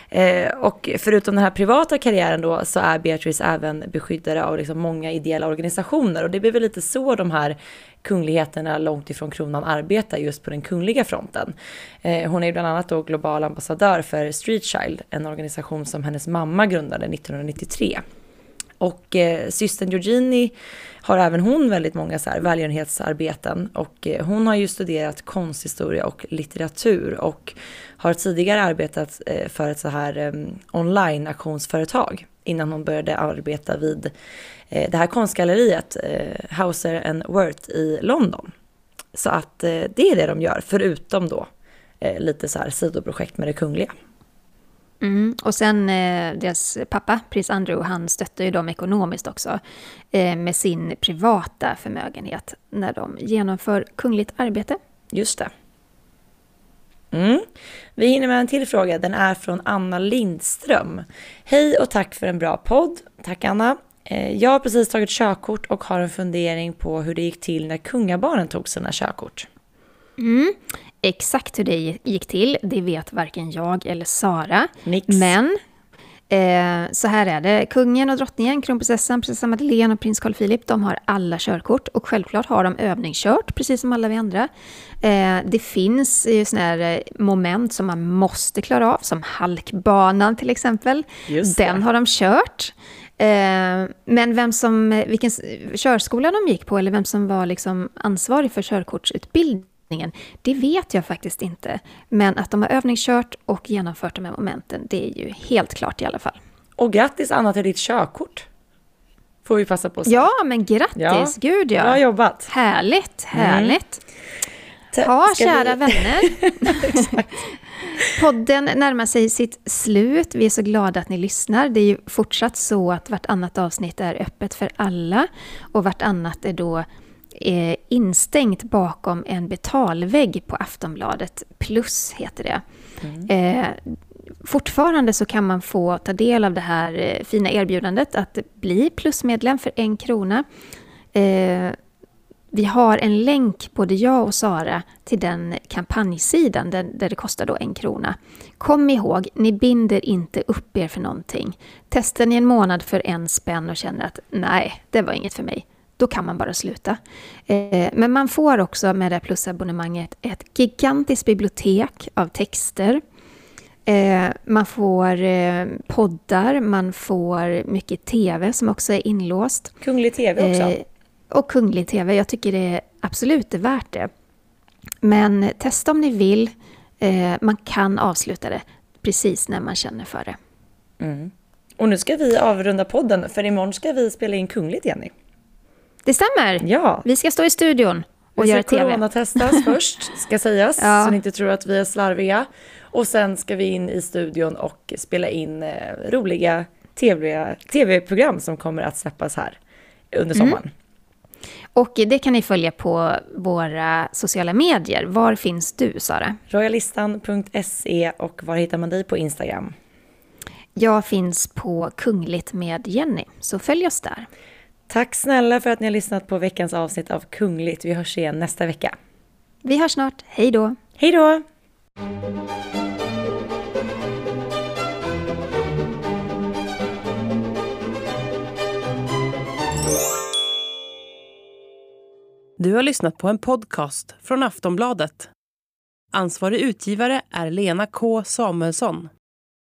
[SPEAKER 1] Eh, och förutom den här privata karriären då så är Beatrice även beskyddare av liksom många ideella organisationer och det blir väl lite så de här kungligheterna långt ifrån kronan arbetar just på den kungliga fronten. Eh, hon är bland annat då global ambassadör för Street Child, en organisation som hennes mamma grundade 1993. Och eh, systern Georgini har även hon väldigt många så här välgörenhetsarbeten och eh, hon har ju studerat konsthistoria och litteratur och har tidigare arbetat eh, för ett så här eh, online-auktionsföretag innan hon började arbeta vid eh, det här konstgalleriet, eh, Hauser and Worth i London. Så att eh, det är det de gör, förutom då eh, lite så här sidoprojekt med det kungliga.
[SPEAKER 2] Mm. Och sen eh, deras pappa, prins Andrew, han stöttar ju dem ekonomiskt också eh, med sin privata förmögenhet när de genomför kungligt arbete.
[SPEAKER 1] Just det. Mm. Vi hinner med en till fråga. Den är från Anna Lindström. Hej och tack för en bra podd. Tack Anna. Eh, jag har precis tagit körkort och har en fundering på hur det gick till när kungabarnen tog sina körkort.
[SPEAKER 2] Mm. Exakt hur det gick till, det vet varken jag eller Sara.
[SPEAKER 1] Nix.
[SPEAKER 2] Men eh, så här är det, kungen och drottningen, kronprinsessan, prinsessan Madeleine och prins Carl Philip, de har alla körkort och självklart har de övningskört, precis som alla vi andra. Eh, det finns ju sådana här eh, moment som man måste klara av, som halkbanan till exempel. Den har de kört. Eh, men vem som, vilken körskola de gick på eller vem som var liksom ansvarig för körkortsutbildning det vet jag faktiskt inte. Men att de har övningskört och genomfört de här momenten, det är ju helt klart i alla fall.
[SPEAKER 1] Och grattis Anna till ditt körkort! Får vi passa på att säga.
[SPEAKER 2] Ja, men grattis! Ja. Gud ja!
[SPEAKER 1] Bra jobbat!
[SPEAKER 2] Härligt, härligt! Mm. Ja, kära vi... vänner. *laughs* Podden närmar sig sitt slut. Vi är så glada att ni lyssnar. Det är ju fortsatt så att vartannat avsnitt är öppet för alla och vartannat är då eh, instängt bakom en betalvägg på Aftonbladet plus, heter det. Mm. Eh, fortfarande så kan man få ta del av det här eh, fina erbjudandet att bli plusmedlem för en krona. Eh, vi har en länk, både jag och Sara, till den kampanjsidan där, där det kostar då en krona. Kom ihåg, ni binder inte upp er för någonting. Testar ni en månad för en spänn och känner att nej, det var inget för mig då kan man bara sluta. Eh, men man får också med det plusabonnemanget ett gigantiskt bibliotek av texter. Eh, man får eh, poddar, man får mycket TV som också är inlåst.
[SPEAKER 1] Kunglig TV också.
[SPEAKER 2] Och kunglig TV. Jag tycker det absolut är värt det. Men testa om ni vill. Man kan avsluta det precis när man känner för det.
[SPEAKER 1] Mm. Och nu ska vi avrunda podden, för imorgon ska vi spela in Kungligt, Jenny.
[SPEAKER 2] Det stämmer.
[SPEAKER 1] Ja.
[SPEAKER 2] Vi ska stå i studion och göra TV. Vi
[SPEAKER 1] ska coronatestas *laughs* först, ska sägas, ja. så ni inte tror att vi är slarviga. Och sen ska vi in i studion och spela in eh, roliga tv-program som kommer att släppas här under mm. sommaren. Mm.
[SPEAKER 2] Och det kan ni följa på våra sociala medier. Var finns du, Sara?
[SPEAKER 1] Royalistan.se och var hittar man dig på Instagram?
[SPEAKER 2] Jag finns på Kungligt med Jenny, så följ oss där.
[SPEAKER 1] Tack snälla för att ni har lyssnat på veckans avsnitt av Kungligt. Vi hörs igen nästa vecka.
[SPEAKER 2] Vi hörs snart. Hej då!
[SPEAKER 1] Hej då!
[SPEAKER 3] Du har lyssnat på en podcast från Aftonbladet. Ansvarig utgivare är Lena K Samuelsson.